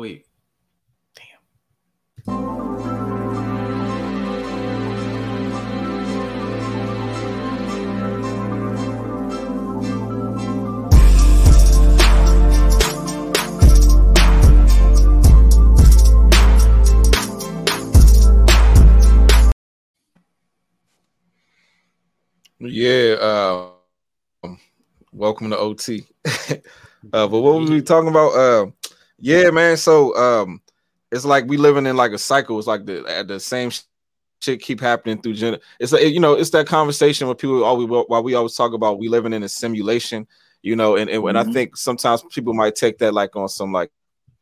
wait. Damn. Yeah. Uh, welcome to OT. uh, but what was we talking about? Uh, yeah, man. So um, it's like we living in like a cycle. It's like the the same shit keep happening through. Gen- it's like you know, it's that conversation where people always while we always talk about we living in a simulation. You know, and and, mm-hmm. I think sometimes people might take that like on some like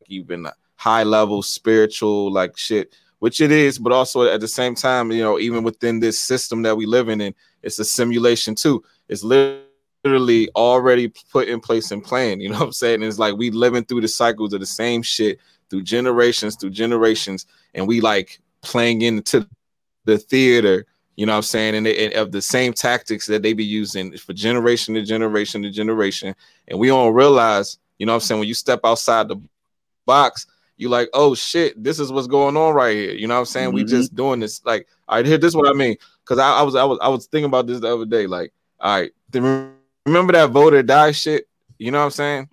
even high level spiritual like shit which it is, but also at the same time, you know, even within this system that we live in, it's a simulation too. It's literally already put in place and planned. You know what I'm saying? it's like we living through the cycles of the same shit through generations, through generations, and we like playing into the theater. You know what I'm saying? And, they, and of the same tactics that they be using for generation to generation to generation, and we don't realize. You know what I'm saying? When you step outside the box, you like, oh shit, this is what's going on right here. You know what I'm saying? Mm-hmm. We just doing this. Like, all right, here, this is what I mean. Cause I, I, was I was I was thinking about this the other day. Like, all right, remember that vote or die shit? You know what I'm saying?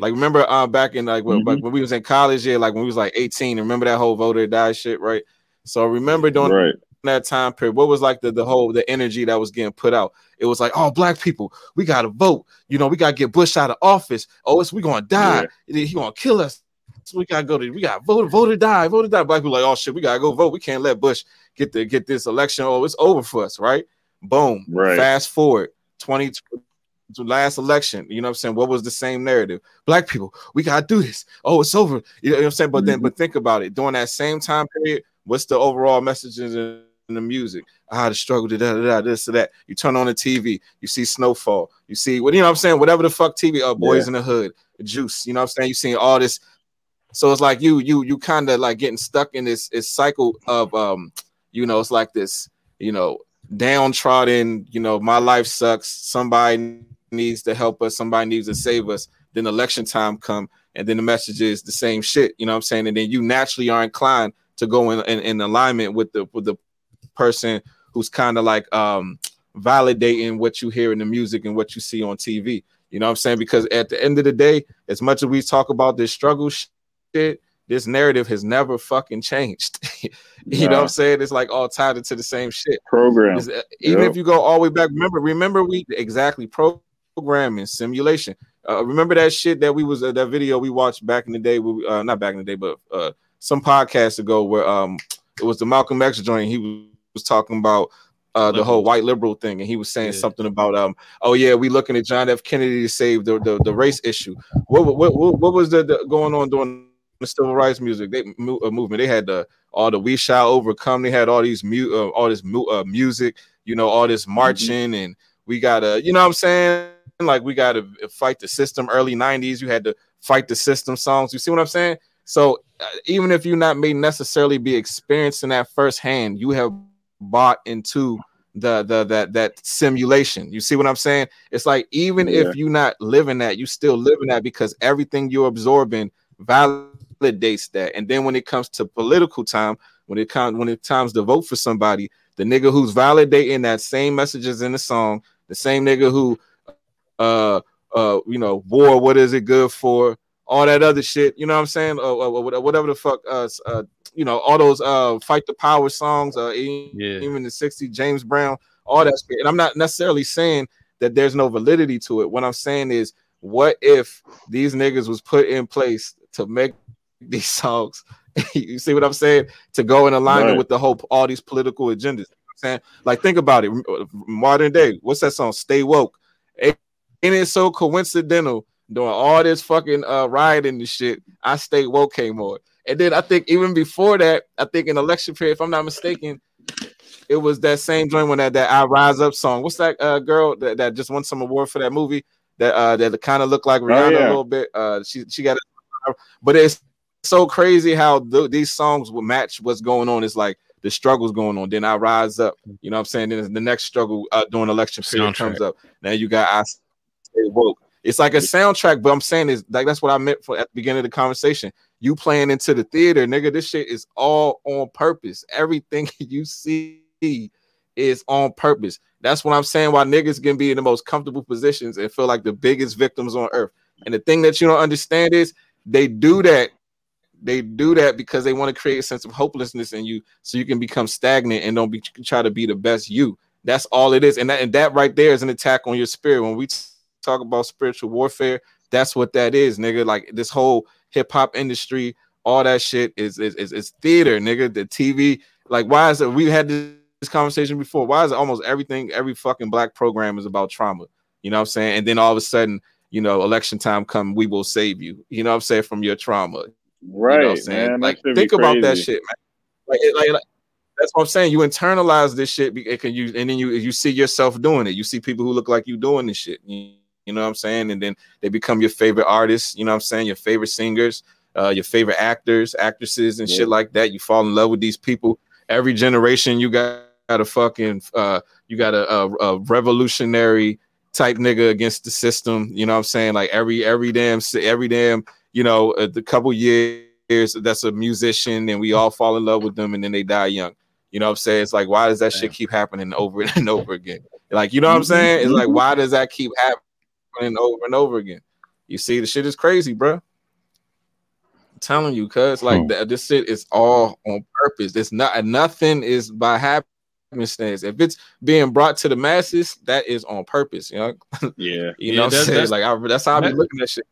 Like, remember uh back in like when, mm-hmm. when we was in college, yeah, like when we was like 18, remember that whole vote or die shit, right? So remember during right. that time period, what was like the, the whole the energy that was getting put out? It was like, oh, black people, we gotta vote. You know, we gotta get Bush out of office. Oh, it's we gonna die. Yeah. He gonna kill us. So we gotta go to we gotta vote, vote or die, vote or die. Black people like, oh shit, we gotta go vote. We can't let Bush get the get this election. Oh, it's over for us, right? Boom. Right. Fast forward 20 last election. You know what I'm saying? What was the same narrative? Black people, we gotta do this. Oh, it's over. You know what I'm saying? But mm-hmm. then, but think about it. During that same time period, what's the overall messages in, the music? I had to struggle to da, da, da, this to that. You turn on the TV, you see Snowfall, you see what you know what I'm saying? Whatever the fuck TV, uh, Boys yeah. in the Hood, Juice, you know what I'm saying? You seeing all this so it's like you you you kind of like getting stuck in this, this cycle of um, you know, it's like this, you know, downtrodden, you know, my life sucks. Somebody needs to help us, somebody needs to save us. Then election time come, and then the message is the same shit, you know what I'm saying? And then you naturally are inclined to go in, in, in alignment with the with the person who's kind of like um validating what you hear in the music and what you see on TV. You know what I'm saying? Because at the end of the day, as much as we talk about this struggle shit, this narrative has never fucking changed. you nah. know what I'm saying? It's like all tied into the same shit. Program. Uh, even yep. if you go all the way back, remember, remember we exactly programming, simulation. Uh, remember that shit that we was uh, that video we watched back in the day, we, uh, not back in the day, but uh, some podcasts ago where um it was the Malcolm X joint. He was, was talking about uh, the whole white liberal thing, and he was saying yeah. something about um, oh yeah, we looking at John F. Kennedy to save the the, the race issue. What, what what what was the, the going on during the civil rights music they uh, movement. They had the all the we shall overcome. They had all these mu- uh, all this mu- uh, music, you know, all this mm-hmm. marching, mm-hmm. and we gotta, you know, what I'm saying, like we gotta fight the system. Early '90s, you had to fight the system songs. You see what I'm saying? So uh, even if you're not may necessarily be experiencing that firsthand, you have bought into the the that that simulation. You see what I'm saying? It's like even yeah. if you're not living that, you still living that because everything you're absorbing validates that. And then when it comes to political time, when it comes when it times to vote for somebody, the nigga who's validating that same messages in the song, the same nigga who uh uh you know war what is it good for all that other shit you know what i'm saying uh, uh, whatever the fuck uh, uh you know all those uh fight the power songs uh yeah. even the 60 james brown all that shit and i'm not necessarily saying that there's no validity to it what i'm saying is what if these niggas was put in place to make these songs. you see what I'm saying? To go in alignment right. with the whole all these political agendas. You know I'm saying, like, think about it. Modern day, what's that song? Stay woke. Ain't it's so coincidental doing all this fucking uh rioting and shit? I stay woke came on. And then I think even before that, I think in election period, if I'm not mistaken, it was that same joint when that, that I Rise Up song. What's that uh girl that, that just won some award for that movie? That uh that kind of looked like oh, Rihanna oh, yeah. a little bit. Uh she she got it, but it's so crazy how th- these songs will match what's going on. It's like the struggle's going on. Then I rise up. You know what I'm saying? Then the next struggle uh, during election period soundtrack. comes up. Now you got I woke. It's like a soundtrack, but I'm saying is like that's what I meant for at the beginning of the conversation. you playing into the theater, nigga. This shit is all on purpose. Everything you see is on purpose. That's what I'm saying. Why niggas can be in the most comfortable positions and feel like the biggest victims on earth. And the thing that you don't understand is they do that. They do that because they want to create a sense of hopelessness in you, so you can become stagnant and don't be try to be the best you. That's all it is, and that and that right there is an attack on your spirit. When we talk about spiritual warfare, that's what that is, nigga. Like this whole hip hop industry, all that shit is is, is is theater, nigga. The TV, like, why is it? We had this conversation before. Why is it almost everything, every fucking black program is about trauma? You know what I'm saying? And then all of a sudden, you know, election time come, we will save you. You know what I'm saying from your trauma. Right, you know what I'm saying? Man, like, think about that shit, man. Like, like, like, that's what I'm saying. You internalize this shit, can you, and then you you see yourself doing it. You see people who look like you doing this shit. You, you know what I'm saying? And then they become your favorite artists. You know what I'm saying? Your favorite singers, uh, your favorite actors, actresses, and yeah. shit like that. You fall in love with these people. Every generation, you got a fucking, uh, you got a, a, a revolutionary type nigga against the system. You know what I'm saying? Like every every damn every damn you know a, a couple years that's a musician and we all fall in love with them and then they die young. You know what I'm saying? It's like why does that Damn. shit keep happening over and over again? Like you know what I'm mm-hmm. saying? It's like mm-hmm. why does that keep happening over and over again? You see, the shit is crazy, bro. I'm telling you, cuz like hmm. th- this shit is all on purpose. It's not nothing is by happening happenstance. If it's being brought to the masses, that is on purpose. You know, yeah, you know, that's, that's, like I, that's how I be looking at shit.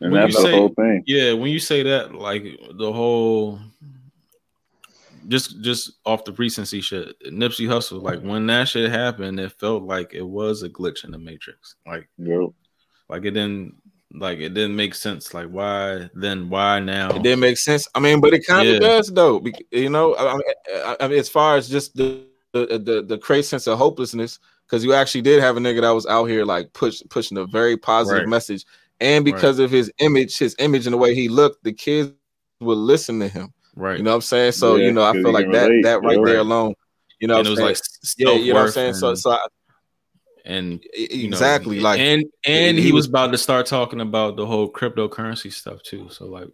And when that's the say, whole thing. Yeah, when you say that, like the whole, just just off the recency shit, Nipsey Hussle, like when that shit happened, it felt like it was a glitch in the matrix. Like, yep. like it didn't like it didn't make sense. Like why then? Why now? It didn't make sense. I mean, but it kind of yeah. does though. You know, I mean, I mean, as far as just the the the, the crazy sense of hopelessness, because you actually did have a nigga that was out here like push pushing a very positive right. message, and because right. of his image, his image and the way he looked, the kids would listen to him. Right. You know what I'm saying? So yeah, you know, I feel like that relate. that right, there alone, you know, and it was like yeah, you know what I'm saying. So so. I, and exactly know, like and and he, he was about to start talking about the whole cryptocurrency stuff too so like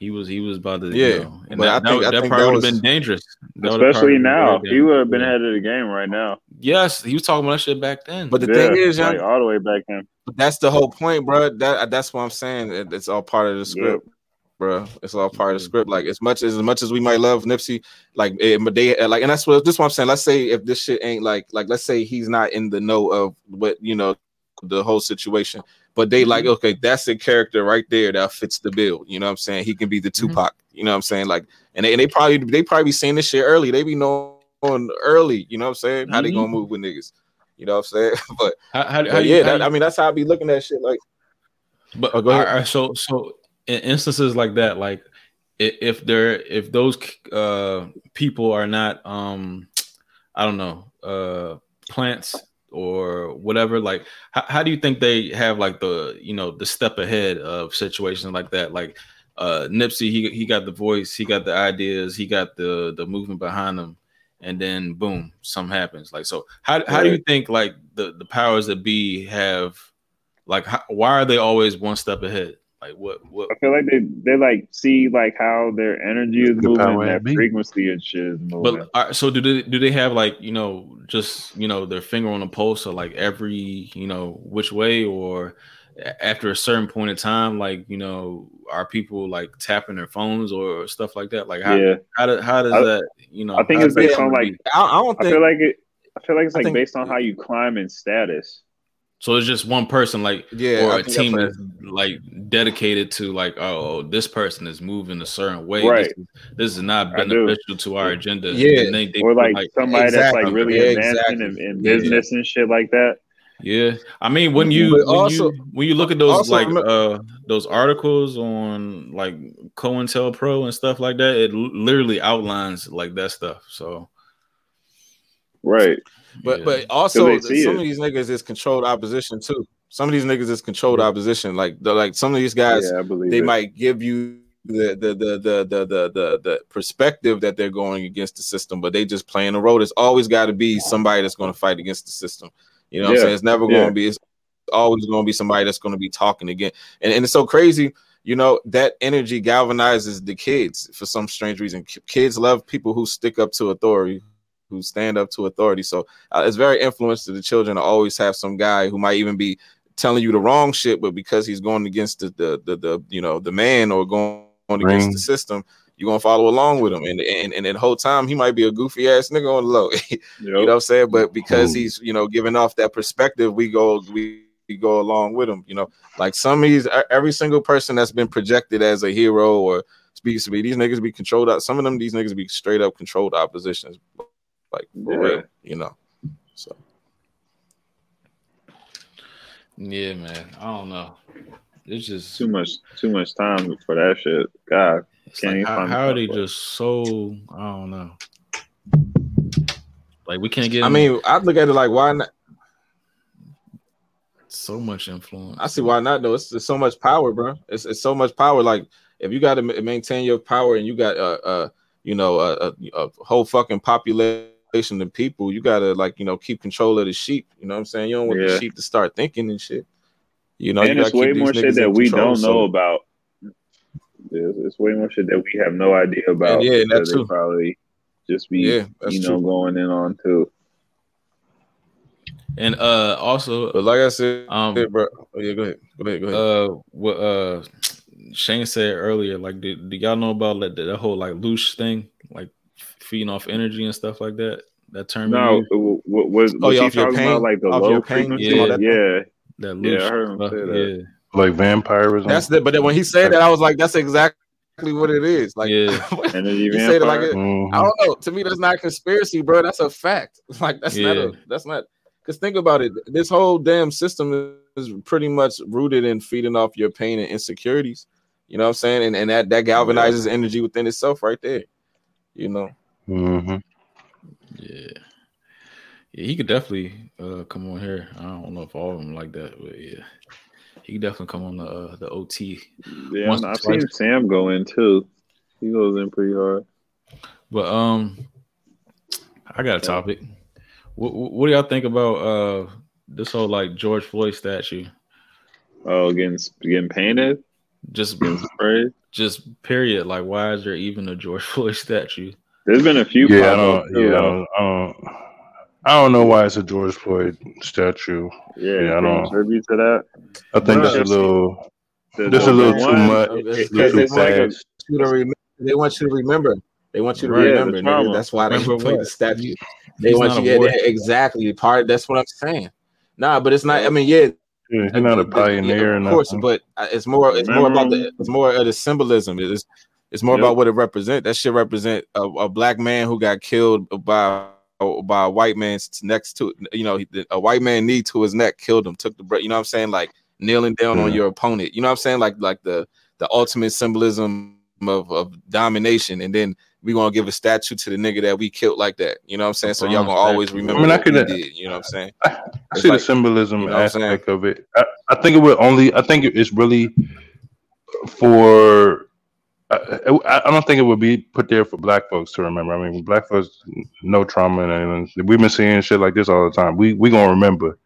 he was he was about to yeah, you know, and that, think, that, that probably would have been dangerous. Especially now, he would have been ahead of the game right now. Yes, he was talking about that shit back then. But the yeah, thing is, like all the way back then. That's the whole point, bro. That that's what I'm saying. It's all part of the script, yep. Bro. It's all part of the script. Like as much as as much as we might love Nipsey, like it, they like, and that's what this what I'm saying. Let's say if this shit ain't like like let's say he's not in the know of what you know the whole situation but they like, mm-hmm. okay, that's a character right there that fits the bill. You know what I'm saying? He can be the mm-hmm. Tupac. Mm-hmm. You know what I'm saying? Like, and they, and they probably they probably be seeing this shit early. They be knowing early. You know what I'm saying? How mm-hmm. they gonna mm-hmm. move with niggas? You know what I'm saying? but, how, how, but how yeah, you, that, I mean that's how I be looking at shit. Like, but oh, go ahead. so so in instances like that, like if they're if those uh people are not um I don't know uh plants or whatever like how, how do you think they have like the you know the step ahead of situations like that? Like uh nipsey he, he got the voice he got the ideas he got the the movement behind him and then boom something happens. Like so how, how do you think like the the powers that be have like how, why are they always one step ahead like what? What? I feel like they they like see like how their energy is moving, their frequency and shit is moving. But uh, so do they do they have like you know just you know their finger on the pulse of like every you know which way or after a certain point in time like you know are people like tapping their phones or stuff like that like how yeah. how, do, how does I, that you know I think it's based on like I, I don't think I feel like it I feel like it's like think, based on how you climb in status. So it's just one person, like yeah, or a team that's like dedicated to like, oh, this person is moving a certain way. Right. This, this is not beneficial to our agenda. Yeah, they, they or like, like somebody exactly. that's like really yeah, advancing exactly. in, in, business yeah. and shit like that. Yeah, I mean when you when also, you when you look at those also, like uh those articles on like COINTELPRO and stuff like that, it literally outlines like that stuff. So right. But yeah. but also some it. of these niggas is controlled opposition too. Some of these niggas is controlled opposition. Like the, like some of these guys, yeah, they it. might give you the the, the the the the the the perspective that they're going against the system, but they just playing the role. There's always got to be somebody that's going to fight against the system. You know what yeah. I'm saying? It's never going to be. It's always going to be somebody that's going to be talking again. And, and it's so crazy you know that energy galvanizes the kids for some strange reason. Kids love people who stick up to authority, who stand up to authority. So uh, it's very influential to the children to always have some guy who might even be telling you the wrong shit, but because he's going against the the the, the you know the man or going against the system, you're gonna follow along with him. And and and the whole time he might be a goofy ass nigga on the low. yep. You know what I'm saying? But because he's you know giving off that perspective, we go we, we go along with him. You know, like some of these every single person that's been projected as a hero or speaks to me, these niggas be controlled out. Some of them these niggas be straight up controlled oppositions. Like yeah. real, you know. So yeah, man. I don't know. It's just too much, too much time for that shit. God, can't like, how, how are they just so? I don't know. Like we can't get. I mean, I look at it like why not? So much influence. I see why not though. It's, it's so much power, bro. It's, it's so much power. Like if you got to maintain your power and you got uh uh you know a, a, a whole fucking population of people, you gotta like you know keep control of the sheep. You know what I'm saying? You don't want yeah. the sheep to start thinking and shit. You know, and you it's way more shit that we don't so. know about. It's, it's, way more shit that we have no idea about. And yeah, that's true. Probably just be, yeah, you know, true. going in on too. And uh also, but like I said, um, bro. Oh, yeah, go ahead, go ahead, go ahead. Uh, what uh Shane said earlier, like, do, do y'all know about like, the, whole like loosh thing, like feeding off energy and stuff like that? That term. No, what was, was oh, yeah, talking pain, about? Like the low frequency? Yeah, yeah. That yeah, I heard him say that. Yeah. Like vampirism. That's the. But then when he said that, I was like, that's exactly what it is. Like, yeah, energy vampire. Like it, mm-hmm. I don't know. To me, that's not conspiracy, bro. That's a fact. Like, that's yeah. not a. That's not. Because think about it. This whole damn system is pretty much rooted in feeding off your pain and insecurities. You know what I'm saying? And and that that galvanizes yeah. energy within itself, right there. You know. Mm-hmm. Yeah. Yeah, he could definitely uh, come on here. I don't know if all of them like that, but yeah, he could definitely come on the uh, the OT. Yeah, I've seen Sam go in too. He goes in pretty hard. But um, I got a topic. What, what do y'all think about uh this whole like George Floyd statue? Oh, getting getting painted, just getting sprayed, just period. Like, why is there even a George Floyd statue? There's been a few. Yeah, I don't, yeah, I don't, I don't, I don't know why it's a George Floyd statue. Yeah, yeah I don't tribute to that. I think that's a little, that's a little too much. Little too fast. They want you to remember. They want you to right, remember. That's why they play the statue. They He's want you to get exactly part. That's what I'm saying. Nah, but it's not. I mean, yeah. Yeah, he's not a pioneer, yeah, of course, but uh, it's more. It's more about the. It's more of the symbolism. It's it's more yep. about what it represents. That should represent a, a black man who got killed by by a white man's next to you know a white man knee to his neck killed him took the breath you know what i'm saying? Like kneeling down yeah. on mm. your opponent. You know what i'm saying? Like like the the ultimate symbolism of, of domination. And then we gonna give a statue to the nigga that we killed like that. You know what i'm saying? So y'all gonna always remember I mean, I could, did, you know what i'm saying? I, I see like, the symbolism you know aspect of it. I, I think it would only i think it's really for I, I, don't think it would be put there for black folks to remember. I mean, black folks no trauma and we've been seeing shit like this all the time. We we gonna remember.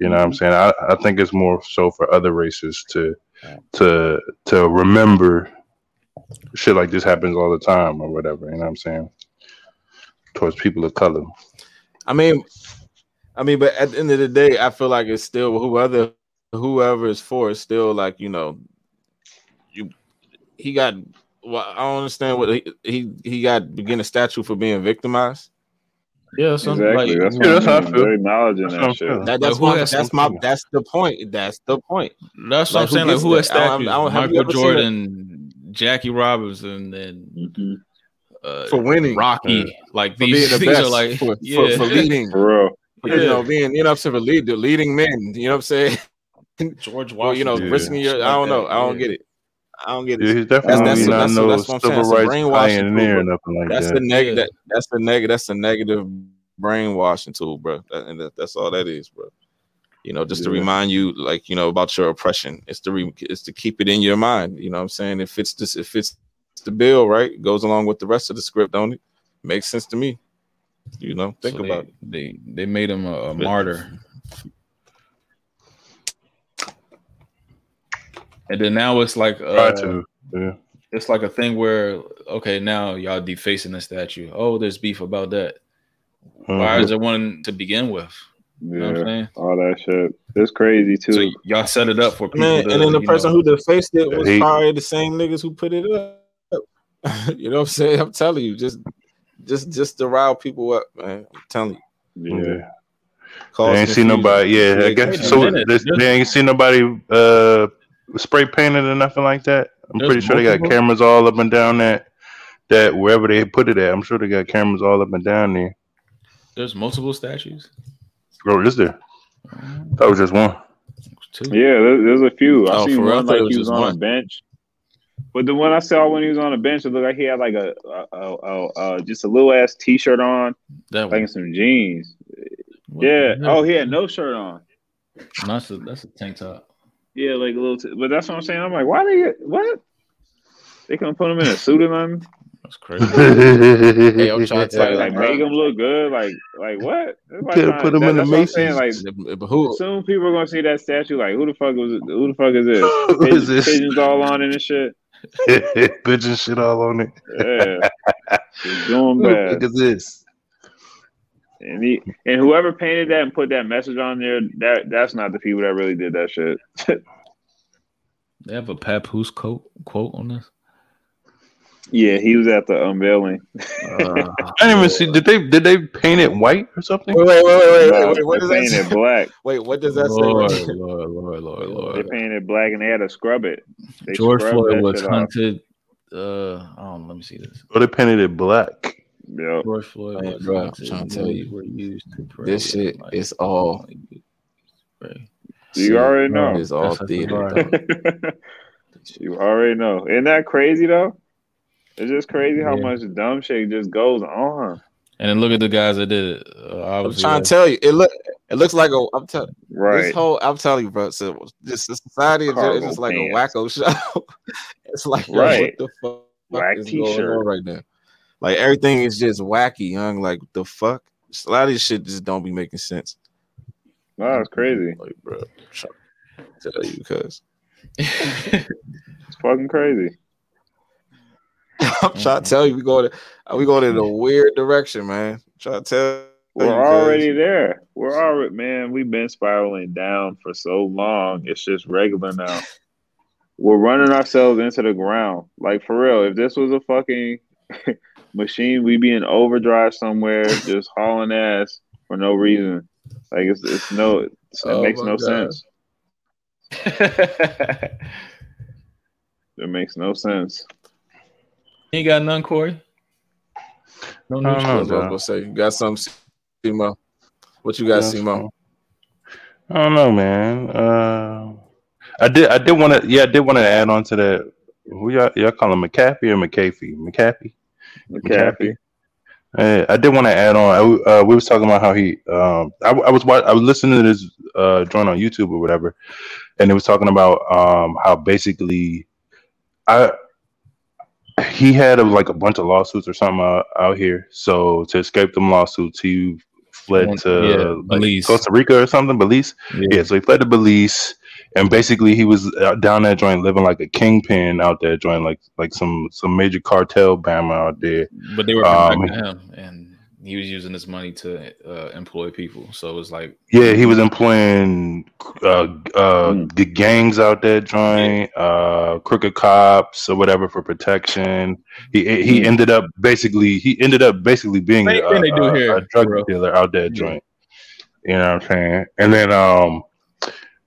You know what I'm mm-hmm. saying? I, I think it's more so for other races to to to remember shit like this happens all the time or whatever. You know what I'm saying? Towards people of color. I mean, I mean, but at the end of the day, I feel like it's still whoever whoever is for is still like you know, you he got well, I don't understand what he he, he got begin a statue for being victimized. Yeah, exactly. Like, that's, yeah, that's how I feel. Acknowledging that shit. That, that's like, that's my that's the point. That's the point. That's what I'm saying. Like who has statues? I don't, I don't, Michael Jordan, Jackie Robinson, and mm-hmm. uh, for winning Rocky. Yeah. Like these things are like for, yeah. for, for leading, bro. Yeah. You know, being you know, for lead the leading men. You know what I'm saying? George Washington. Well, you know, risking your. I don't know. I don't get it. I don't get it. Yeah, he's definitely that's, that's, not that's, no that's, that's civil rights pioneer or nothing like that's that. The neg- that. That's the negative. That's the negative brainwashing tool, bro. That, and that, that's all that is, bro. You know, just yeah. to remind you, like you know, about your oppression. It's to re- it's to keep it in your mind. You know, what I'm saying if it's this, if it's the bill, right, it goes along with the rest of the script, don't it? Makes sense to me. You know, think so about they, it. They they made him a, a martyr And then now it's like uh, try to. Yeah. It's like a thing where okay, now y'all defacing the statue. Oh, there's beef about that. Mm-hmm. Why is there one to begin with? You yeah, know what I'm saying? All that shit. It's crazy too. So y'all set it up for people. Man, to, and then the person know, who defaced it was probably the same niggas who put it up. you know what I'm saying? I'm telling you, just just just to rile people up, man. I'm telling you. Yeah. They ain't see nobody. Yeah, I guess so. They ain't see nobody uh spray painted or nothing like that. I'm There's pretty sure they got cameras all up and down that that wherever they put it at. I'm sure they got cameras all up and down there. There's multiple statues. Bro, is there? That was just one. Two. Yeah, there's, a few. I oh, seen one like he was on one. a bench. But the one I saw when he was on a bench, it looked like he had like a, a, a, a just a little ass t shirt on, that like some jeans. What? Yeah. Oh, he had no shirt on. That's a that's a tank top. Yeah, like a little. T- but that's what I'm saying. I'm like, why they what? They couldn't put him in a suit or nothing. That's crazy. hey, I'm trying to tell you, like, make him look good. Like, like what? Like Could put him in the Macy's. Like, who? Soon people are gonna see that statue. Like, who the fuck was? It? Who the fuck is this? who is this? Pigeons all on it and shit. Pigeon shit all on it. Yeah, it's doing bad. Look at this. And he and whoever painted that and put that message on there, that that's not the people that really did that shit. they have a Papoose quote quote on this. Yeah, he was at the unveiling. Uh, I didn't even see. Did they did they paint it white or something? Wait, wait, wait, wait, wait. wait what does that say? black. Wait, what does that Lord, say? Lord, Lord, Lord, Lord. They painted black and they had to scrub it. They George Floyd was hunted. Off. Uh, I don't. Let me see this. Oh, they painted it black. Yeah. George Floyd was bro. I'm trying to tell you, were used to this shit is all. You already know. It's all theater. you already know. Isn't that crazy though? It's just crazy how much dumb shit just goes on. And then look at the guys that did it. Uh, I'm trying to tell you, it look it looks like a. I'm telling right. This whole I'm telling you, bro. So this society is just, just like a wacko show. it's like right. what the fuck Whack is t-shirt. going on right now? Like everything is just wacky, young. Like the fuck. A lot of this shit just don't be making sense. No, it's crazy. Like, bro, tell you because it's fucking crazy. I'm trying to mm-hmm. tell you, we going to we going in a weird direction, man. I'm trying to tell. We're already there. We're already, man. We've been spiraling down for so long. It's just regular now. We're running ourselves into the ground. Like for real. If this was a fucking machine, we'd be in overdrive somewhere, just hauling ass for no reason. Like it's it's no, it's, it oh makes no God. sense. it makes no sense. You ain't got none, Corey. No news. I don't know, I was say you got some, Simo. What you got, Simo? I don't know, man. Uh, I did. I did want to. Yeah, I did want to add on to that. Who y'all, y'all call him McAfee or McAfee? McAfee. McAfee. Uh, I did want to add on. I, uh, we was talking about how he. Um, I, I was I was listening to this uh, joint on YouTube or whatever, and it was talking about um, how basically, I he had a, like a bunch of lawsuits or something out, out here. So to escape them lawsuits, he fled to yeah, like Costa Rica or something. Belize, yeah. yeah. So he fled to Belize, and basically he was down that joint living like a kingpin out there, joint like like some some major cartel bama out there. But they were um, him, and he was using this money to uh, employ people. So it was like yeah, he was employing uh, uh, mm. the gangs out there, joint uh, crooked cops or whatever for protection. He he mm. ended up basically he ended up basically being a, a, a, drug bro. dealer out there, joint. You know what I'm saying? And then um,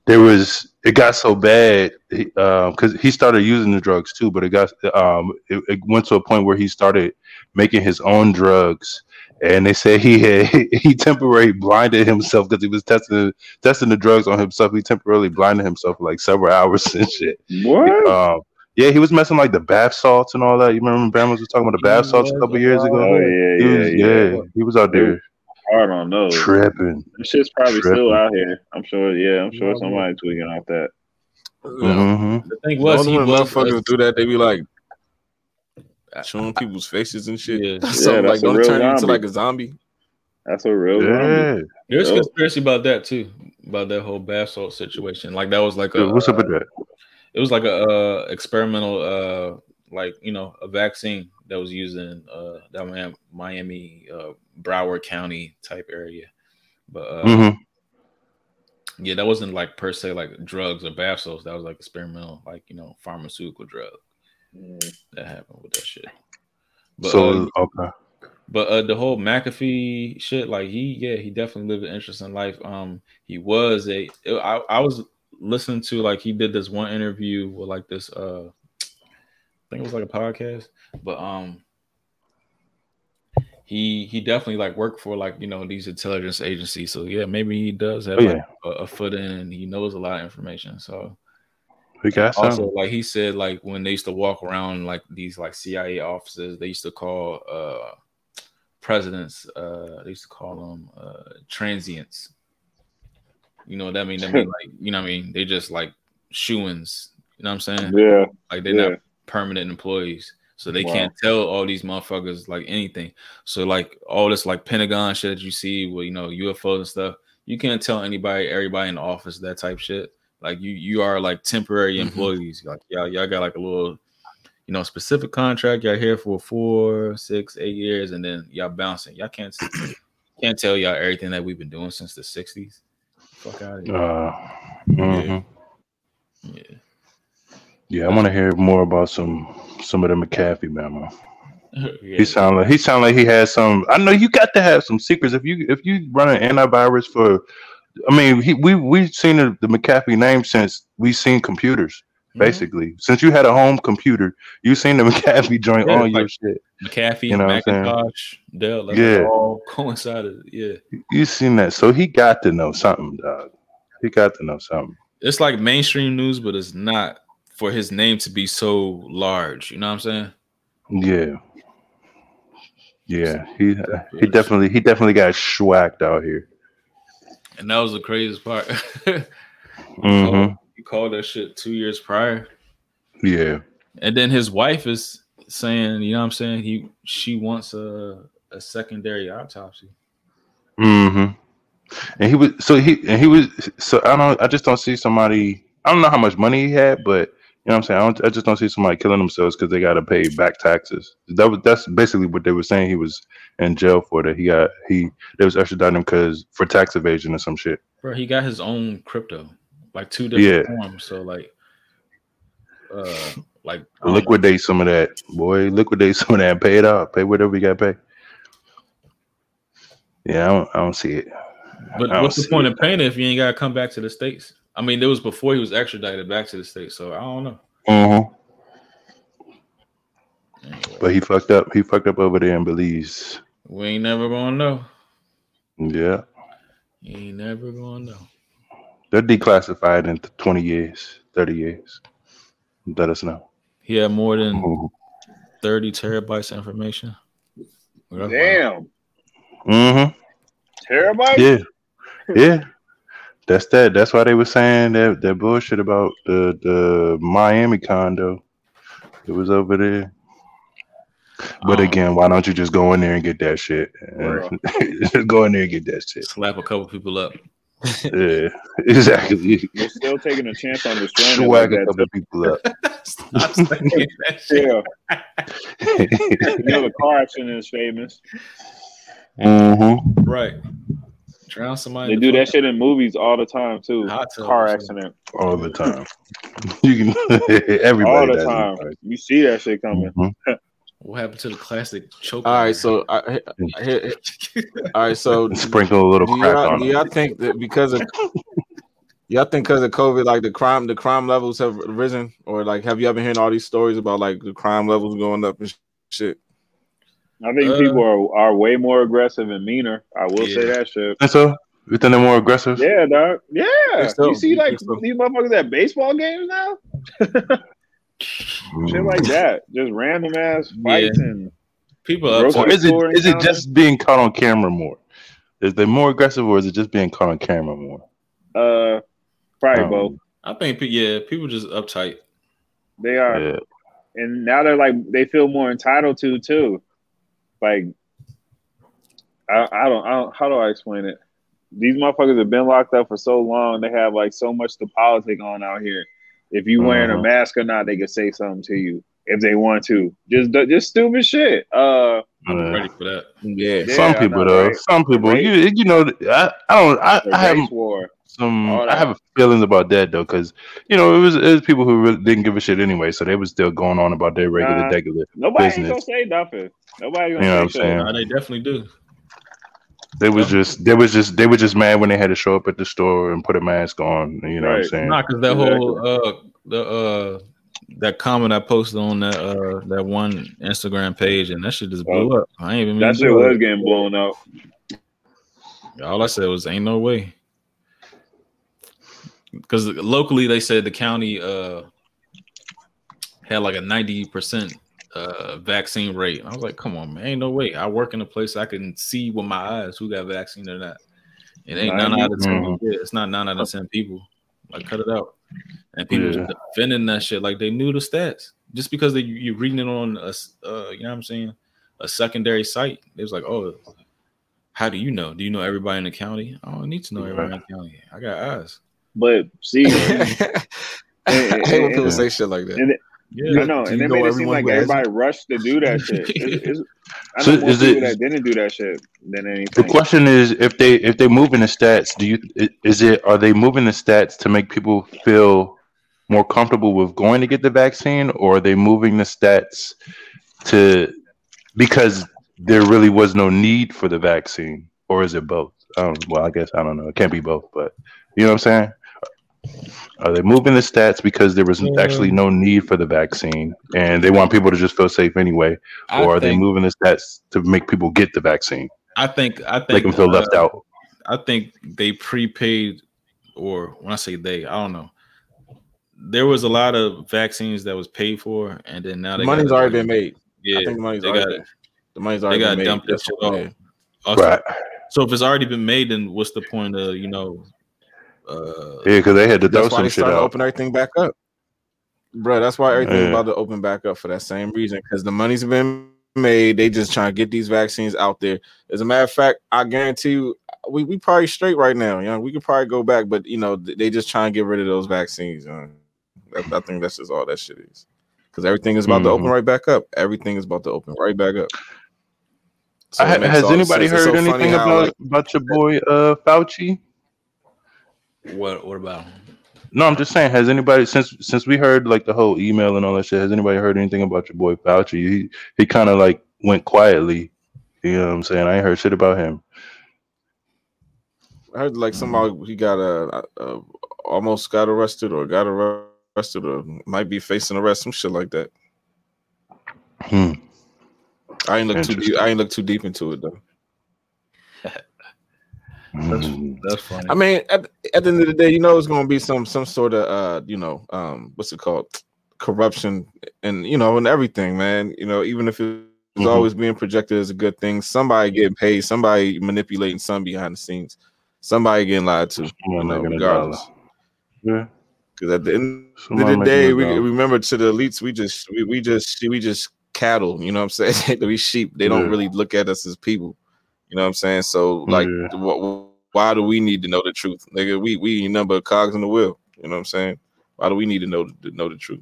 there was it got so bad because uh, he started using the drugs too, but it got um, it, it went to a point where he started making his own drugs and they said he had he temporarily blinded himself because he was testing testing the drugs on himself. He temporarily blinded himself for like several hours and shit. What? Um, yeah, he was messing like the bath salts and all that. You remember when Bama was talking about the bath salts a couple years ago? Oh yeah, he yeah, was, yeah, yeah. He was out there. Hard on those. Tripping. The shit's probably tripping. still out here. I'm sure. Yeah, I'm sure somebody tweaking off that. Mm-hmm. The thing was, he motherfuckers do that. They be like, showing people's faces and shit. Yeah, so yeah, like, don't turn zombie. into like a zombie. That's a real yeah. zombie. There's a conspiracy about that too, about that whole bath salt situation. Like that was like a what's up with that? it was like a uh, experimental, uh, like you know, a vaccine that was used in uh, that Miami, uh, Broward County type area. But uh, mm-hmm. yeah, that wasn't like per se like drugs or bath salts. That was like experimental, like you know, pharmaceutical drug mm. that happened with that shit. But, so uh, okay. But uh, the whole McAfee shit, like he, yeah, he definitely lived an interesting life. Um, he was a. I, I was listening to like he did this one interview with like this. Uh, I think it was like a podcast, but um, he he definitely like worked for like you know these intelligence agencies. So yeah, maybe he does have oh, yeah. like, a, a, foot in. He knows a lot of information. So we got also some. like he said like when they used to walk around like these like CIA offices, they used to call uh presidents uh they used to call them uh transients. You know what that mean? That mean like you know what I mean? They just like shoo-ins. You know what I'm saying? Yeah. Like they're yeah. not permanent employees. So they wow. can't tell all these motherfuckers like anything. So like all this like Pentagon shit that you see with you know UFOs and stuff, you can't tell anybody, everybody in the office that type shit. Like you you are like temporary mm-hmm. employees. Like y'all y'all got like a little you know specific contract. Y'all here for four, six, eight years, and then y'all bouncing. Y'all can't can't tell y'all everything that we've been doing since the '60s. Fuck out of here. Uh, mm-hmm. yeah. yeah. Yeah, I want to hear more about some some of the McAfee memo. yeah. He sound like he sound like he has some. I know you got to have some secrets if you if you run an antivirus for. I mean, he, we we've seen the, the McAfee name since we've seen computers. Mm-hmm. Basically, mm-hmm. since you had a home computer, you seen the McAfee joint yeah, on like your shit. McAfee, you know Macintosh, Dell, like yeah, all coincided. Yeah, you seen that? So he got to know something, dog. He got to know something. It's like mainstream news, but it's not for his name to be so large. You know what I'm saying? Yeah. Yeah, he he definitely he definitely got schwacked out here. And that was the craziest part. mm-hmm. He called that shit two years prior. Yeah. And then his wife is saying, you know what I'm saying? He she wants a a secondary autopsy. Mm-hmm. And he was so he and he was so I don't I just don't see somebody I don't know how much money he had, but you know what I'm saying? I, don't, I just don't see somebody killing themselves because they got to pay back taxes. That was that's basically what they were saying. He was in jail for that. He got he they was extraditing him because for tax evasion or some shit. Bro, he got his own crypto, like two different yeah. forms. So like, uh, like liquidate know. some of that, boy. Liquidate some of that. Pay it out. Pay whatever you got to pay. Yeah, I don't, I don't see it. But what's the point it. of paying it if you ain't got to come back to the states? I mean, it was before he was extradited back to the states, so I don't know. Mm-hmm. Anyway. But he fucked up. He fucked up over there in Belize. We ain't never gonna know. Yeah. You ain't never gonna know. They're declassified in 20 years, 30 years. Let us know. He had more than mm-hmm. 30 terabytes of information. Damn. Mm-hmm. Terabytes? Yeah. Yeah. That's that. That's why they were saying that that bullshit about the the Miami condo. It was over there. But um, again, why don't you just go in there and get that shit? just go in there and get that shit. Slap a couple people up. yeah, exactly. You're still taking a chance on destroying Swag a couple people up. yeah. you know the car accident is famous. Mm-hmm. Right. Drown somebody. They do that shit in movies all the time too. Car accident. All the time. you can everybody all the time. You see that shit coming. Mm-hmm. What happened to the classic choke? All right, so I, I, all right, so sprinkle a little crack y'all, on. Do y'all think that because of y'all think because of COVID, like the crime, the crime levels have risen, or like have you ever heard all these stories about like the crime levels going up and shit? I think uh, people are are way more aggressive and meaner. I will yeah. say that shit. And so you think they're more aggressive? Yeah, dog. Yeah. So. You see, like so. these motherfuckers at baseball games now. shit like that, just random ass fights yeah. and people. Or is it is it just being caught on camera more? Is they more aggressive, or is it just being caught on camera more? Uh, probably um, both. I think yeah, people just uptight. They are, yeah. and now they're like they feel more entitled to too. Like, I, I don't, I don't, how do I explain it? These motherfuckers have been locked up for so long. They have like so much to politic on out here if you wearing uh-huh. a mask or not, they can say something to you if they want to. Just just stupid shit. Uh, I'm ready for that. Yeah, yeah some people know, though. Right? Some people, you you know, I, I don't. I, I have war. Some. I have feelings about that though, because you know it was it was people who really didn't give a shit anyway, so they was still going on about their regular, uh, regular. Nobody business. gonna say nothing. Nobody gonna you know say what I'm saying? they definitely do. They was just they was just they were just mad when they had to show up at the store and put a mask on. You know right. what I'm saying? Not because that exactly. whole uh the uh that comment I posted on that uh that one Instagram page and that shit just blew oh, up. I ain't even that shit was getting blown up. All I said was ain't no way. Because locally they said the county uh had like a 90% uh, vaccine rate. I was like, come on, man, ain't no way. I work in a place I can see with my eyes who got vaccine or not. It ain't nine out of 10 mm-hmm. It's not nine out of ten people. Like, cut it out. And people yeah. defending that shit like they knew the stats just because they you reading it on a, uh, you know what I'm saying, a secondary site. It was like, oh, how do you know? Do you know everybody in the county? I don't need to know everybody in the county. I got eyes. But see, I hate when people say shit like that. And, yeah, I know, and they made it seem like everybody rushed to do that shit. It's, it's, I know so more people it, that didn't do that shit than anything. The question is, if they if they're moving the stats, do you is it are they moving the stats to make people feel more comfortable with going to get the vaccine, or are they moving the stats to because there really was no need for the vaccine, or is it both? Um, well, I guess I don't know. It can't be both, but you know what I'm saying. Are they moving the stats because there was yeah. actually no need for the vaccine and they want people to just feel safe anyway? I or are they moving the stats to make people get the vaccine? I think I think make them feel uh, left out. I think they prepaid, or when I say they, I don't know. There was a lot of vaccines that was paid for, and then now the money's already been made. Yeah, I think the money's already. Got, the money's already they got made. dumped that shit off. Right. So if it's already been made, then what's the point of you know uh, yeah, because they had to throw some shit out. Open everything back up, bro. That's why everything yeah. about to open back up for that same reason. Because the money's been made. They just trying to get these vaccines out there. As a matter of fact, I guarantee you, we we probably straight right now. You know, we could probably go back, but you know, they just trying to get rid of those vaccines. You know? I, I think that's just all that shit is. Because everything is about mm-hmm. to open mm-hmm. right back up. Everything is about to open right back up. So has anybody heard so anything about like, about your boy uh, Fauci? What what about? No, I'm just saying. Has anybody since since we heard like the whole email and all that shit? Has anybody heard anything about your boy Fauci? He he kind of like went quietly. You know what I'm saying? I ain't heard shit about him. I heard like somebody he got a, a, almost got arrested or got arrested or might be facing arrest, some shit like that. Hmm. I ain't look too deep. I ain't look too deep into it though. That's, mm. that's funny. I mean, at, at the end of the day, you know, it's going to be some some sort of uh, you know, um, what's it called, corruption, and you know, and everything, man. You know, even if it's mm-hmm. always being projected as a good thing, somebody getting paid, somebody manipulating some behind the scenes, somebody getting lied to, you know, regardless. Yeah. Because at the end somebody of the day, we remember to the elites, we just we, we just we just cattle. You know what I'm saying? we sheep. They don't yeah. really look at us as people. You know what I'm saying? So like, yeah. wh- why do we need to know the truth, nigga? We we number of cogs in the wheel. You know what I'm saying? Why do we need to know to know the truth?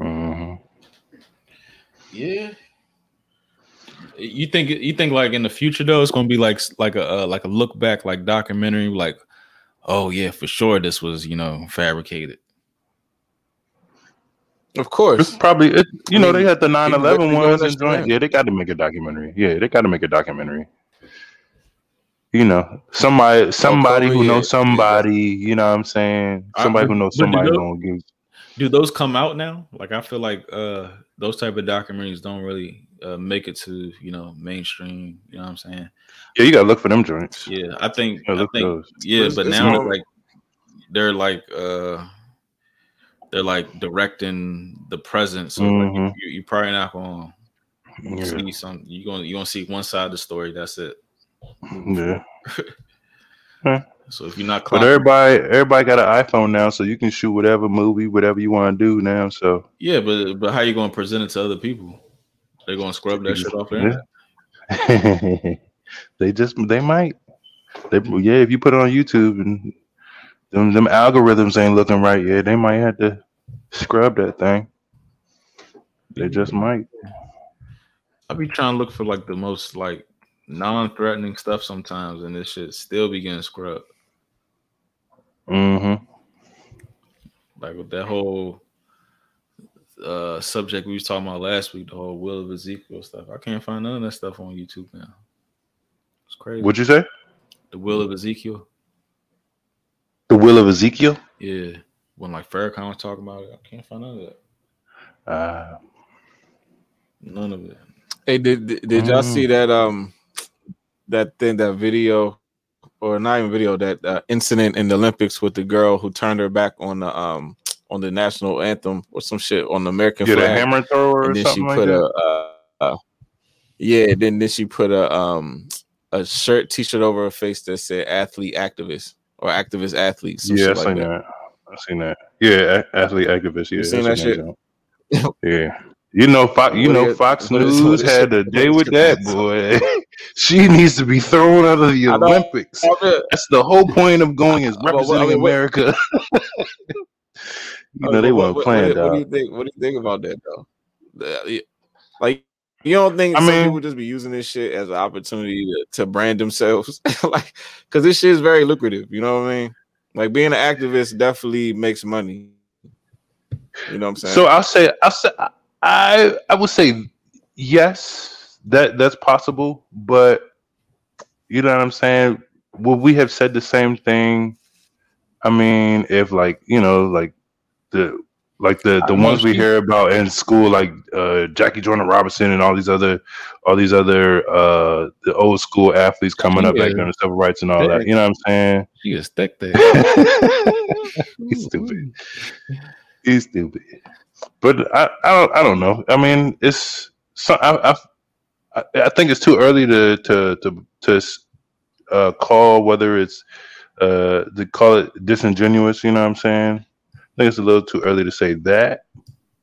Mm-hmm. Yeah. You think you think like in the future though it's gonna be like like a uh, like a look back like documentary like oh yeah for sure this was you know fabricated of course. It's probably it, you know they had the 9/11 ones and joint. Yeah, they got to make a documentary. Yeah, they got to make a documentary. You know, somebody somebody who knows somebody, you know what I'm saying? Somebody I, who knows somebody those, gonna give Do those come out now? Like I feel like uh those type of documentaries don't really uh, make it to, you know, mainstream, you know what I'm saying? Yeah, you got to look for them joints. Yeah, I think I think those. yeah, but it's now like they're like uh they're like directing the present, so mm-hmm. like you, you, probably not gonna yeah. see some. You gonna you gonna see one side of the story. That's it. Yeah. So if you're not, but everybody, everybody got an iPhone now, so you can shoot whatever movie, whatever you want to do now. So yeah, but but how you gonna present it to other people? They're gonna scrub that shit off there. Yeah. they just they might. They, yeah, if you put it on YouTube and them them algorithms ain't looking right yet. They might have to scrub that thing. They just might. I'll be trying to look for like the most like non-threatening stuff sometimes, and this shit still be getting scrubbed. Mm-hmm. Like with that whole uh subject we was talking about last week, the whole wheel of Ezekiel stuff. I can't find none of that stuff on YouTube now. It's crazy. What'd you say? The wheel of Ezekiel. The wheel of Ezekiel? Yeah. When like Farrakhan was talking about it, I can't find none of that. Uh, None of it. Hey, did did, did y'all see that um that thing that video or not even video that uh, incident in the Olympics with the girl who turned her back on the um on the national anthem or some shit on the American get a hammer thrower or and then she something like put that. a uh, uh, yeah then then she put a um a shirt t-shirt over her face that said athlete activist or activist athletes. yeah, I seen like that. that. I seen that. Yeah, athlete activist. Yeah, You seen I that shit? Yeah. You know, Fox. You know, Fox News had a day with that boy. she needs to be thrown out of the Olympics. That's the whole point of going is Well, well, I representing mean, America. you know, they weren't playing, what, what do you think? What do you think about that though? Like, you don't think I some mean- people just be using this shit as an opportunity to, to brand themselves, like, because this shit is very lucrative. You know what I mean? Like being an activist definitely makes money. You know what I'm saying? So I'll say, I'll say, I I would say yes, that that's possible, but you know what I'm saying. Would we have said the same thing? I mean, if like you know, like the like the the I ones we mostly- hear about in school, like uh, Jackie Jordan Robinson and all these other all these other uh, the old school athletes coming up back during the civil rights and all that. You know what I'm saying? She is thick there. He's stupid. He's stupid. But I, I don't I don't know. I mean, it's so I, I I think it's too early to to to to uh, call whether it's uh to call it disingenuous. You know what I'm saying? Think it's a little too early to say that.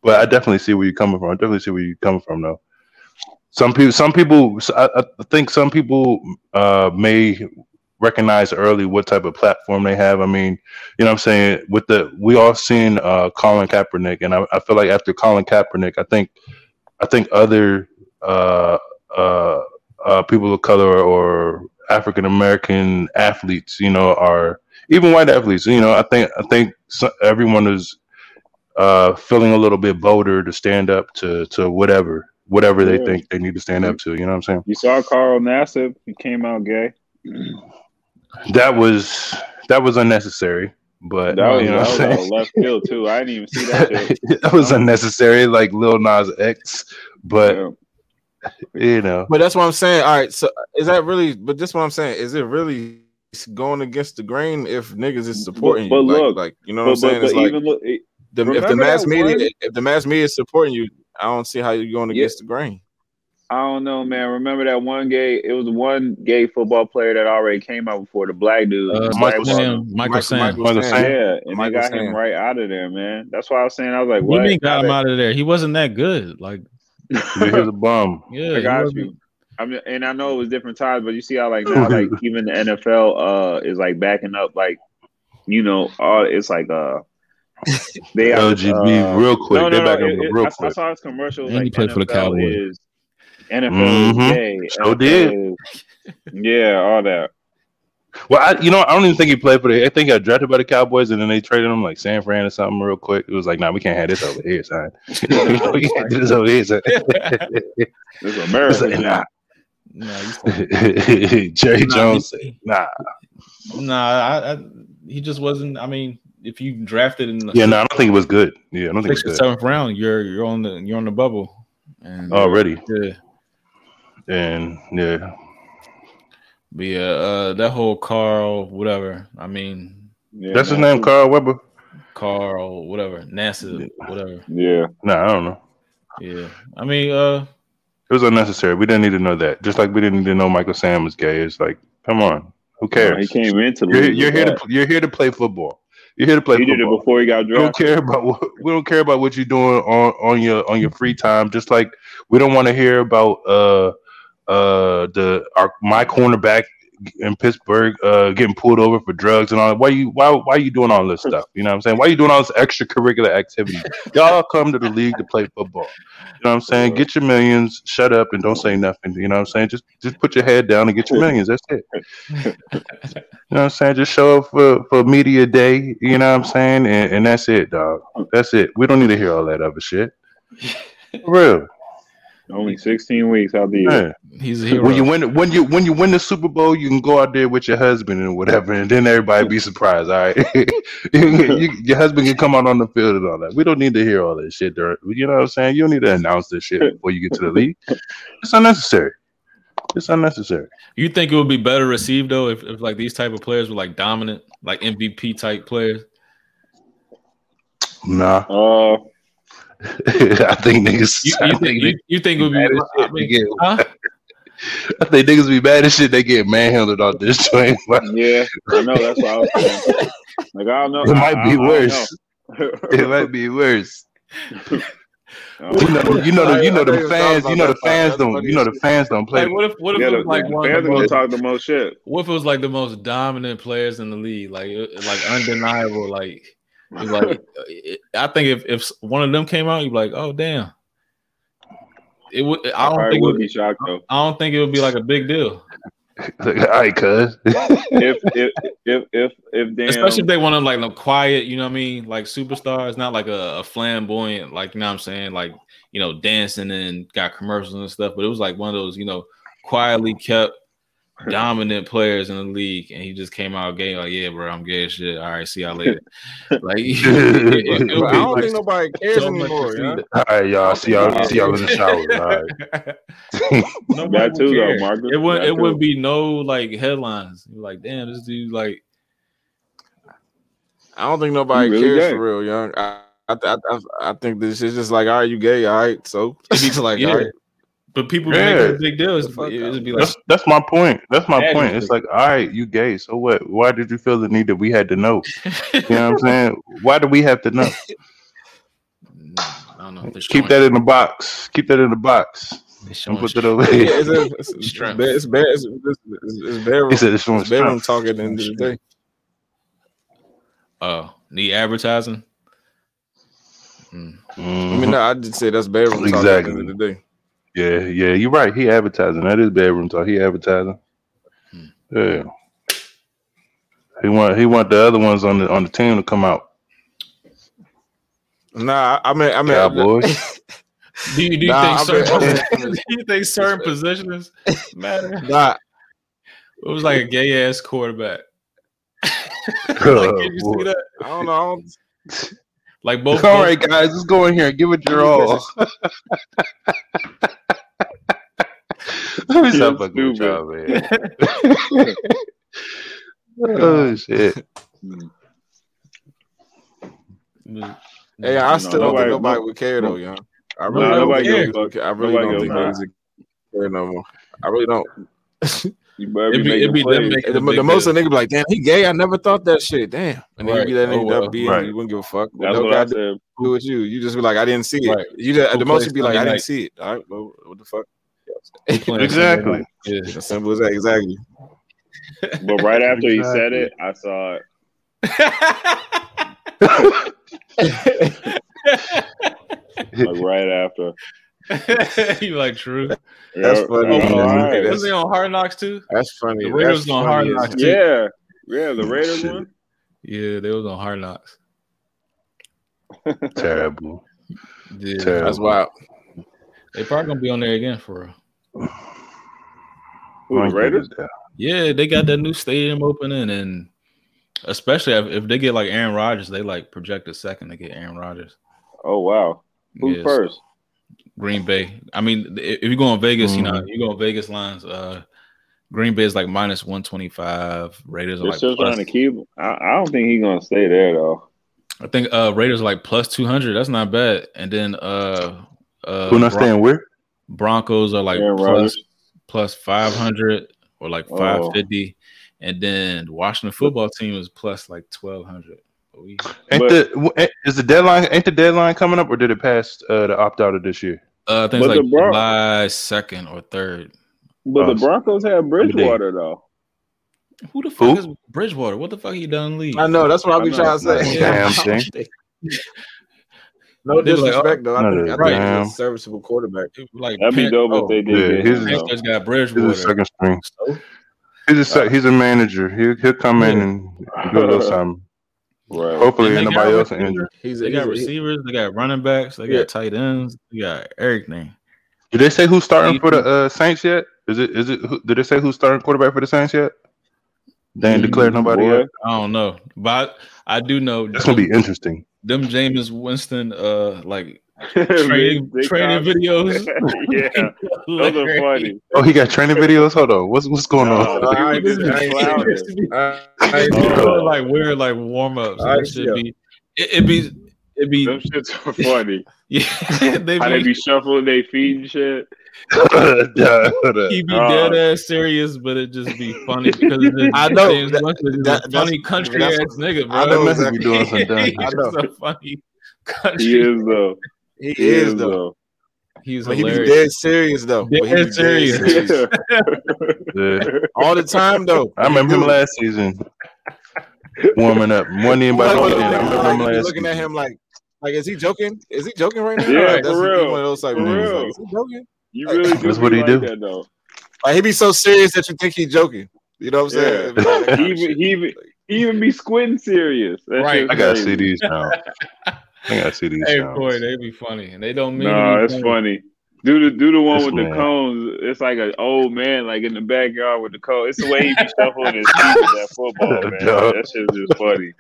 But I definitely see where you're coming from. I definitely see where you're coming from, though. Some people, some people, I, I think some people uh, may recognize early what type of platform they have. I mean, you know what I'm saying? With the we all seen uh Colin Kaepernick and I, I feel like after Colin Kaepernick, I think I think other uh uh uh people of color or African American athletes, you know, are even white athletes, you know, I think I think everyone is uh feeling a little bit bolder to stand up to to whatever whatever they Yeah. think they need to stand up to, you know what I'm saying? You saw Carl Nassib? He came out gay. That was that was unnecessary, but That was, you know that was out left field too. I didn't even see that that was unnecessary, like Lil Nas X. But Yeah. you know, But that's what I'm saying. All right, so is that really? But this what I'm saying. Is it really going against the grain if niggas is supporting but you? Like, look, like you know what But, I'm but, saying? It's but like even look, it- the, if the mass media, one- if the mass media is supporting you, I don't see how you're going Yeah. against the grain. I don't know, man. Remember that one gay? It was one gay football player that already came out before the black dude. Uh, Michael black Sam, one. Michael, Sam. Michael Michael Sam. Sam. Yeah, and they Michael got him right out of there, man. That's why I was saying. I was like, What what? do you mean got him out of there? He wasn't that good. Like, he was a bum. yeah, I got you. I mean, and I know it was different times, but you see how like now, like even the NFL uh is like backing up, like you know, all it's like uh they have, LGB uh, real quick. No, They no, back no. up it- it- real I, I quick. saw his commercial. And like he played for the Cowboys. Is, NFL Mhm. is gay. NFL did. is- yeah, all that. Well, I, you know, I don't even think he played for the. I think he got drafted by the Cowboys, and then they traded him like San Fran or something real quick. It was like, nah, we can't have this over here, son. we can't do this over here, son. It's It's America. like, nah. Nah, he's- Jerry Nah, Jones he- said, nah. Nah, I, I, he just wasn't. I mean, if you drafted in the Yeah, no, I don't think it was good. Yeah, I don't think it was good seventh round, you're you're on the you're on the bubble. And already. yeah, And yeah, but yeah, uh, that whole Carl, whatever. I mean, Yeah, that's his name, Carl Weber. Carl, whatever, NASA, whatever. Yeah, Nah, I don't know. Yeah, I mean, uh, It was unnecessary. We didn't need to know that. Just like we didn't need to know Michael Sam was gay. It's like, come on, who cares? he came into You're, you're here to you're here to play football. You're here to play He did it football. before he got We don't care about what we don't care about what you're doing on on your on your free time. Just like we don't want to hear about uh uh the our my cornerback in Pittsburgh uh, getting pulled over for drugs and all that. Why you why why are you doing all this stuff? You know what I'm saying? Why are you doing all this extracurricular activity? Y'all come to the league to play football. You know what I'm saying? Get your millions, shut up and don't say nothing. You know what I'm saying? Just just put your head down and get your millions. That's it. you know what I'm saying? Just show up for, for media day, you know what I'm saying? And, and that's it, dog. That's it. We don't need to hear all that other shit. For real. Only 16 weeks out the year. He's a hero. When you win, when you when you win the Super Bowl, you can go out there with your husband and whatever, and then everybody be surprised. All right, you, your husband can come out on the field and all that. We don't need to hear all that shit. There, you know what I'm saying? You don't need to announce this shit before you get to the league. It's unnecessary. It's unnecessary. You think it would be better received though if, if like these type of players were like dominant, like MVP type players? Nah, Uh, I think niggas. You, you think think you, you think it would be? mad as I shit. They mean, get- huh? I think niggas be mad as shit. They get manhandled out this joint. yeah, I know. That's what I was saying. Like, I don't know. It I- might I- be I worse. know. It might be worse. I You know, you know, the, you know the fans. You know the fans don't. You know the fans don't play. Like what if what if Yeah, it the, was like the one of the most, talk the most shit. what if it was like the most dominant players in the league, like uh, like undeniable, like it's like it, I think if if one of them came out, you'd be like, oh damn. It would. I I don't probably think it would would, be shocked though. I don't think it would be like a big deal, All right, cuz. If if if if if damn, especially if they want to like no quiet. You know what I mean? Like superstars, not like a, a flamboyant, like you know what I'm saying, like you know dancing and got commercials and stuff. But it was like one of those, you know, quietly kept dominant players in the league, and he just came out gay, like, yeah, bro, I'm gay as shit. All right, see y'all later. Like, it, it, it But I don't like think nobody cares so anymore. Yeah? see. All right, y'all. See y'all. See y'all in the shower. All right. Nobody That too, though, care. Marcus. It wouldn't. It too. wouldn't be no like headlines. Like, damn, this dude like. I don't think nobody really cares gay. for real, young. I, I, I, I- I think this is just like, all right, you gay, all right. So it's like, Yeah. all right. But people Yeah. make it a big deal. It's, Fuck it'd be like, That's that's my point. That's my That point. It's like, all right, you gay. So what? Why did you feel the need that we had to know? You know what I'm saying? Why do we have to know? I don't know. Keep that in the box. Keep that in the box. they're And put shit. that over Yeah, here. it's, a, it's, it's, bad, it's bad. It's, it's, it's, it's bedroom, He said it's it's bedroom talk at the end of the day. Oh, need advertising. Mm. I Mhm. mean, no, I just say that's bedroom talk at the end of the day. Yeah, yeah, you're right. He advertising. That is bedroom talk. He advertising. Hmm. Yeah. He want he want the other ones on the on the team to come out. Nah, I I mean, I mean, Cowboys. Do you do you Nah, think I mean- certain do you think certain positions matter? nah, It was like a gay ass quarterback. like, Oh, can you see that? I don't know. I don't, Like both. All both- right, guys, let's go in here and give it your all. Let me stop fucking with y'all, man. oh shit. hey, I No, still don't think nobody- nobody no- would care though, young. I No, really don't think cares. care. I really Nobody don't gives think a niggas would care no more. I really don't. You better It'd be be, it'd be them plays. The, the most deal. of the nigga be like, damn, he gay. I never thought that shit. Damn. And then Right. you be that Oh, nigga well. that be Right. you wouldn't give a fuck. That's no what I said. do with you. You just be like, I didn't see it. Right. You just, the most plays you be like, I night? didn't see it. All right, well, what the fuck? Who Exactly. Yeah. As simple as that. Exactly. But right after he said it, I saw it. Like right after. you like true? That's Yeah, funny. yeah, That's- all right. that's- Was he on Hard Knocks too? That's funny. The Raiders That's gonna hard as- knock. Yeah, yeah, the Raiders Shit. one. Yeah, they was on Hard Knocks. Terrible. Yeah, Terrible. That's wild. They probably gonna be on there again for real. Who, the Raiders? Yeah, they got that new stadium opening, and especially if, if they get like Aaron Rodgers, they like projected second to get Aaron Rodgers. Oh wow. Who's Yes. first? Green Bay. I mean, if if you go on Vegas, you know, Mhm. you go on Vegas lines. Uh, Green Bay is like minus one twenty five. Raiders are They're like still plus, trying to keep. I, I don't think he's gonna stay there though. I think uh Raiders are like plus two hundred. That's not bad. And then uh uh Who not Bron- staying where? Broncos are like Aaron plus Rodgers. plus five hundred or like Oh. five fifty. And then Washington football team is plus like twelve hundred. Ain't But- the is the deadline? Ain't the deadline coming up, or did it pass uh, the opt out of this year? Uh, I think it's like Bron- July second or third. But Oh, the Broncos have Bridgewater though. Who the fuck Who? is Bridgewater? What the fuck he done leave? I know that's what I be trying to say. Damn thing. No disrespect like, though. I think, I think he's a serviceable quarterback. Like that'd be dope oh, if they did. Yeah, he's, he's got Bridgewater. He's a second string. He's a he's a manager. He'll he'll come in and do a little something. Right. Hopefully, nobody else injured. He's, they got receivers. They got running backs. They got tight ends. They got everything. Did they say who's starting for the uh, Saints yet? Is it is it? Who, did they say who's starting quarterback for the Saints yet? They ain't declared nobody Boy. yet. I don't know, but I do know that's gonna be interesting. Them Jameis Winston, uh, like training, training videos. yeah, those are funny. Oh, he got training videos. Hold on, what's what's going no, on? I, this is I, I, oh. like weird, like warm ups. It should be. It, it be. It be. Them shits are funny. yeah, they how they be shuffling their feet and shit. he be dead ass serious, but it just be funny because I know that, that, funny country ass nigga, bro. I know exactly. be doing some dumb. I know. So funny country. He is though. He, he is, is though. though. He's but hilarious. he be dead serious though. Dead serious. Dead serious. yeah. All the time though. I remember him last season. Warming up. One in by like, I remember him last looking season. at him like like is he joking? Is he joking right now? Yeah, right, for real. One of those like, for real. Like, is he joking? You really do. That's what he like do. That, though. Like he be so serious that you think he's joking. You know what I'm saying? Yeah. he, even, he, even, he even be squinting serious. That right. I gotta see these now. I gotta see these. Now. Hey, boy, they be funny, and they don't mean. No, it's funny. funny. Do the do the one this with man. the cones. It's like an old man, like in the backyard with the cone. It's the way he be shuffling his feet with that football, man. that shit's just funny.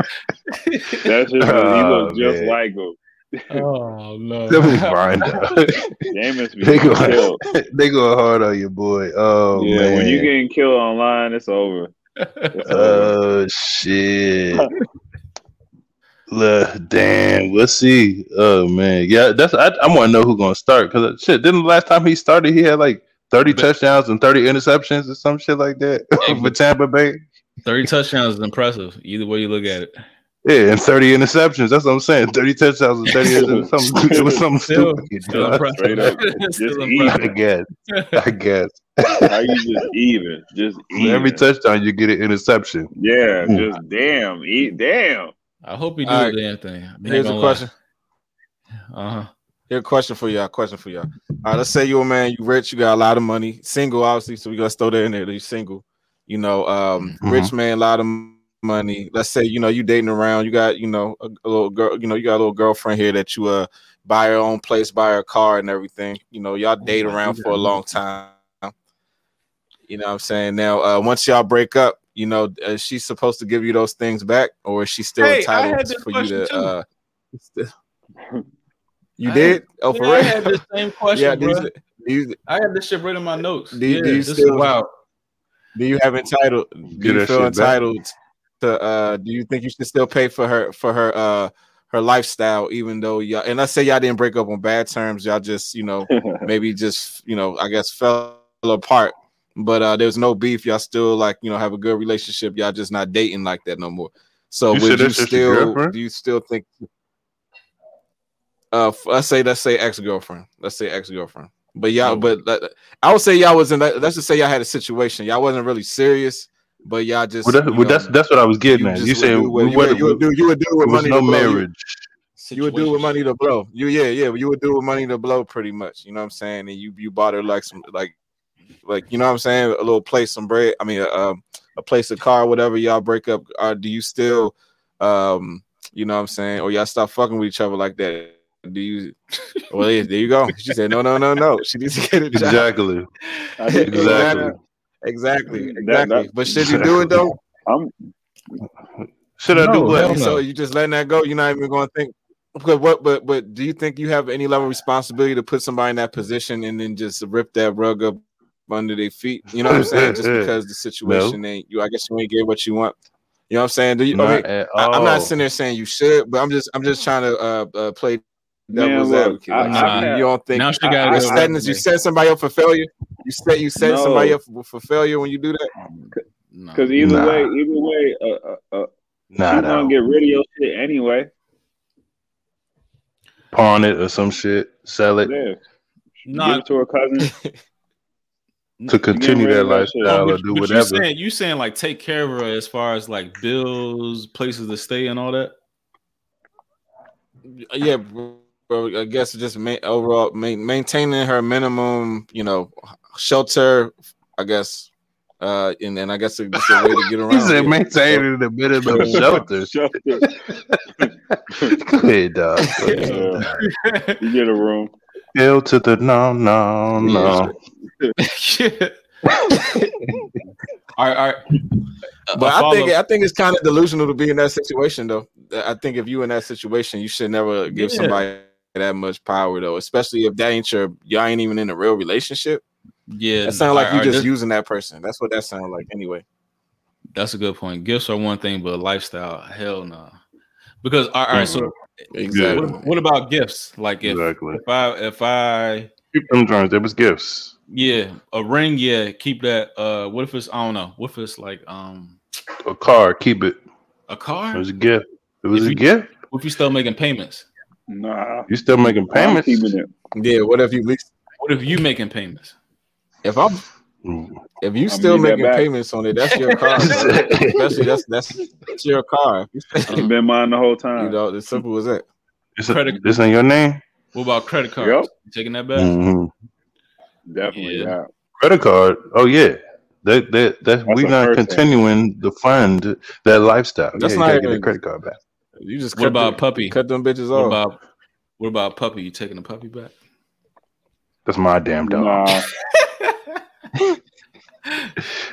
That shit, oh, he looks just man. like him. Oh no! That was fine. they go, they go hard on you, boy. Oh yeah, man. when you getting killed online, it's over. It's oh over. shit! damn, let's see. Oh man, yeah, that's I, I want to know who's gonna start because uh, shit. Didn't the last time he started, he had like thirty but, touchdowns and thirty interceptions or some shit like that for Tampa Bay. Thirty touchdowns is impressive. Either way you look at it. Yeah, and 30 interceptions. That's what I'm saying. 30 touchdowns and 30 interceptions. it was something still, stupid. Still Straight up. Just even. I guess. I guess. How you just even? Just even. Every touchdown you get an interception. Yeah, mm. just damn. Eat damn. I hope he do right. the damn thing. Here's a question. Uh huh. Here's a question for y'all. Question for y'all. All right, let's say you're a man, you rich, you got a lot of money, single, obviously. So we gotta throw that in there. You're single, you know, um, mm-hmm. rich man, a lot of money. Let's say you know you dating around, you got you know a, a, little girl, you know you got a little girlfriend here that you uh buy her own place, buy her car and everything. You know y'all date around for a long time. You know what I'm saying? Now uh, once y'all break up, you know is she supposed to give you those things back, or is she still hey, entitled for you to? Uh, you I did? Had, oh, for real? I had the same question, yeah, bro. These, I had this shit right in my notes. Do, yeah, do you still, wow. Do you have entitled? Do you feel entitled back to uh do you think you should still pay for her for her uh her lifestyle even though y'all and let's say y'all didn't break up on bad terms y'all just you know maybe just you know i guess fell apart. But uh there's no beef. Y'all still like you know have a good relationship. Y'all just not dating like that no more. So you would you still do you still think uh let's say let's say ex-girlfriend. Let's say ex-girlfriend. But y'all oh. but uh, i would say y'all was in that let's just say y'all had a situation. Y'all wasn't really serious but y'all just well, that's, well, that's that's what I was getting at. You said you, would do you would do with money no marriage. You, would do with money to blow. You yeah yeah you would do with money to blow pretty much. You know what I'm saying? And you you bought her like some like like you know what I'm saying a little place some bread. I mean a, um, a place of car whatever y'all break up. Uh, do you still um you know what I'm saying or y'all stop fucking with each other like that? Do you? Well, there you go. She said, "No, no, no, no." She needs to get a job. Exactly. exactly. Exactly, exactly. That, that, but should you do it though? I'm. Should I no, do what? So you just letting that go? You're not even going to think. But what? But but do you think you have any level of responsibility to put somebody in that position and then just rip that rug up under their feet? You know what I'm saying? just because the situation no. ain't you. I guess you ain't get what you want. You know what I'm saying? Do you? I am not sitting there saying you should, but I'm just I'm just trying to uh, uh play devil's advocate. Like, I, I, you don't think now she got you setting you set somebody up for failure? You set you set no. somebody up for, for, failure when you do that? Because either nah. way, either way, uh, uh, uh nah, you gonna get rid of your shit anyway. Pawn it or some shit, sell it. Yeah. Not, Give it to her cousin. to continue that lifestyle Oh, or do but whatever. You saying, you saying like take care of her as far as like bills, places to stay, and all that. yeah, bro, I guess just ma- overall ma- maintaining her minimum, you know, shelter. I guess, uh, and then I guess it's just a way to get around. He said it. maintaining the minimum shelter. Shelter. Go ahead, dog. Yeah. you get a room. Hell to the no, no, no. yeah. all right, all right. But A I think I think it's kind of delusional to be in that situation, though. I think if you in that situation, you should never give Yeah. somebody that much power, though. Especially if that ain't your y'all ain't even in a real relationship. yeah, That sounds like you right, just this- using that person. That's what that sounds like, anyway. That's a good point. Gifts are one thing, but lifestyle, hell no. Because all right, so Exactly. what, what about gifts? Like if Exactly. if I if I Keep them joints. There was gifts. yeah a ring yeah keep that. Uh, what if it's I don't know. What if it's like um A car, keep it. a car. It was a gift. It was If a you- gift. What if you still making payments? Nah. You still making payments? Yeah. What if you least What if you making payments? if I'm Mm. if you I'll still making payments on it, that's your car. Especially that's that's that's your car. It's been mine the whole time. You know, as simple as that. This, Credit- this ain't your name? What about credit cards? Yep. You taking that back? Mhm. Definitely. Yeah. Yeah. Credit card. Oh yeah. That that that we the not first thing. continuing to fund that lifestyle. That's yeah, not you gotta get even- the credit card back. You just What about the- puppy? cut them bitches What off. about what about puppy? You taking the puppy back? That's my damn dog. Nah.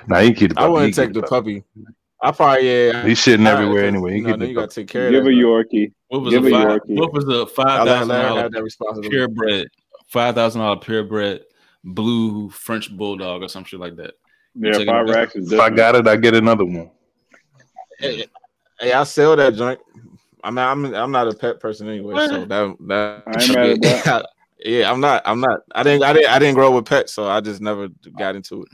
Nah, you keep the I puppy. wouldn't take the puppy. I probably yeah. He's shitting everywhere anyway. He You know, keep then the you gotta take care of Give that. a. Yorkie. What was Give a a five, Yorkie. what was a I five let, thousand let her dollar have that responsibility. purebred five thousand dollar purebred blue French bulldog or some shit like that? Yeah, five racks is If I got it, I get another one. Hey, hey, I sell that joint. I'm not. I'm, I'm not a pet person anyway, so that that. I ain't mad at that. yeah, I'm not. I'm not. I didn't. I didn't. I didn't grow up with pets, so I just never got into it.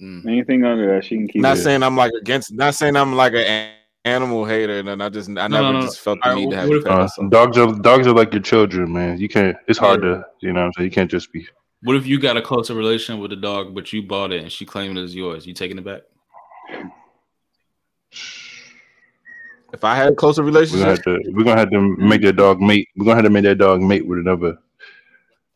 Mm. Anything under that, she can keep Not it. saying I'm like against. Not saying I'm like an animal hater, and I just. I No, never no, no. just felt the All right, need to have what a pet. Uh, myself. dogs are dogs are like your children, man. You can't. It's hard Yeah. to, you know, what I'm saying you can't just be. What if you got a closer relation with the dog, but you bought it and she claimed it as yours? You taking it back? If I had a closer We're gonna relationship, have to. We're gonna have to make that dog mate. We're gonna have to make that dog mate with another,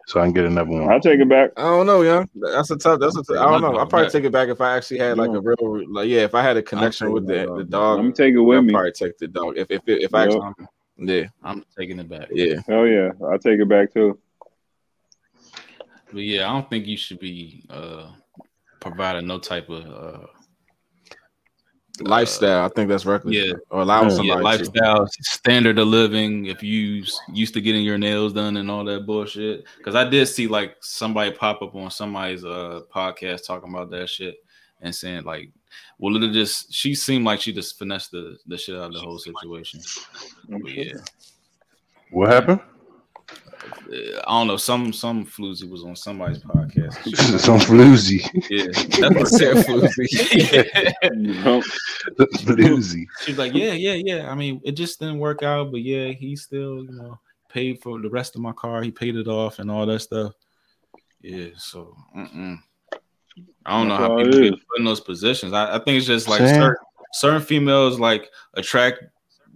so I can get another one. I'll take it back. I don't know, young. That's a tough. That's a. Tough, I don't know. I'll probably take it back if I actually had like a real, like yeah. If I had a connection with the, that the dog. Let dog, me take it with me. I'll me. probably take the dog. If if if I Yep. actually, yeah, I'm taking it back. yeah. Hell yeah, I'll take it back too. But yeah, I don't think you should be uh providing no type of uh lifestyle. I think that's reckless. yeah. or allowing Yeah, yeah, somebody. to. lifestyle standard of living if you used to getting your nails done and all that bullshit because i did see like somebody pop up on somebody's uh podcast talking about that shit and saying like well it just she seemed like she just finessed the, the shit out of the whole situation but yeah What happened? I don't know some some floozy was on somebody's podcast Some floozy. yeah that's what Said said floozy. You floozy. She's like, yeah, yeah, yeah. I mean, it just didn't work out, but yeah, he still, you know, paid for the rest of my car. He paid it off and all that stuff. Yeah, so mm-mm. I don't know how people get put in those positions. I, I think it's just like certain, certain females like attract,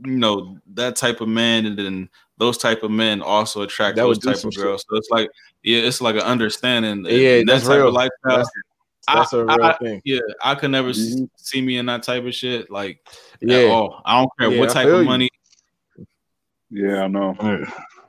you know, that type of man, and then those type of men also attract That those type some of shit. girls. So it's like, yeah, it's like an understanding. Yeah, And that that's type real. of lifestyle. That's, that's a I- real I- thing. yeah, I could never s- Mhm. see me in that type of shit. Like, Yeah, at all. I don't care Yeah, what type feel of you. money. Yeah, I know. Yeah.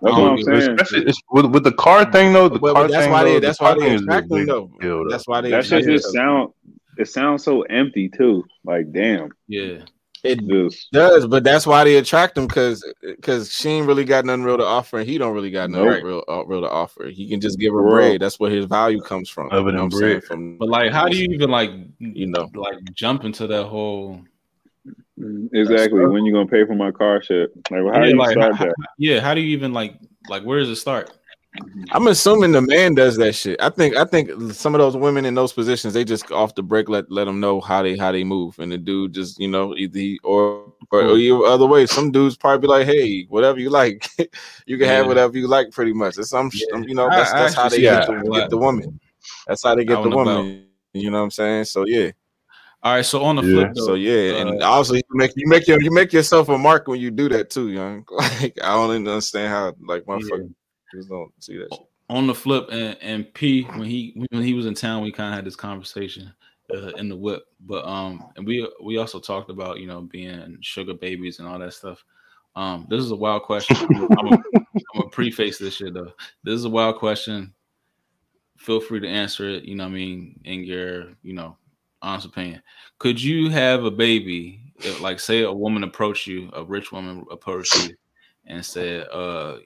That's what I'm saying. Especially it's, with, with the car thing though. The But- car but that's thing, why they- though, that's the why they thing attract them, though. deal, though. That's why they. That shit just them. sound. It sounds so empty too. Like damn, Yeah. It just does, but that's why they attract him because because she ain't really got nothing real to offer, and he don't really got nothing Nope. real uh, real to offer. He can just give her Bro. bread. That's where his value comes from. Other You know than what I'm bread. From But like, how do you even like, you know, like jump into that whole? exactly when you gonna pay for my car shit. Like well, how Yeah, do you like, start how- that? Yeah, how do you even like, like, where does it start? I'm assuming the man does that shit. I think I think some of those women in those positions they just off the break let let them know how they how they move, and the dude just you know either he, or or, or either other way. Some dudes probably be like, hey, whatever you like, you can have whatever you like, pretty much. It's some Yeah. you know that's that's how they actually get the, get the woman. That's how they get don't the know about- woman. You know what I'm saying? So yeah. All right, so on the flip, though, so yeah, uh, and also you make you make your you make yourself a mark when you do that too, young. Like I don't even understand how like motherfuckers yeah. don't see that. Shit. On the flip, and, and P when he when he was in town, we kind of had this conversation uh, in the whip, but um, and we we also talked about you know being sugar babies and all that stuff. Um, this is a wild question. I'm gonna preface this shit though. This is a wild question. Feel free to answer it. You know, I mean, in your you know honest opinion. Could you have a baby? Like, say a woman approached you, a rich woman approached you, and said, "Uh,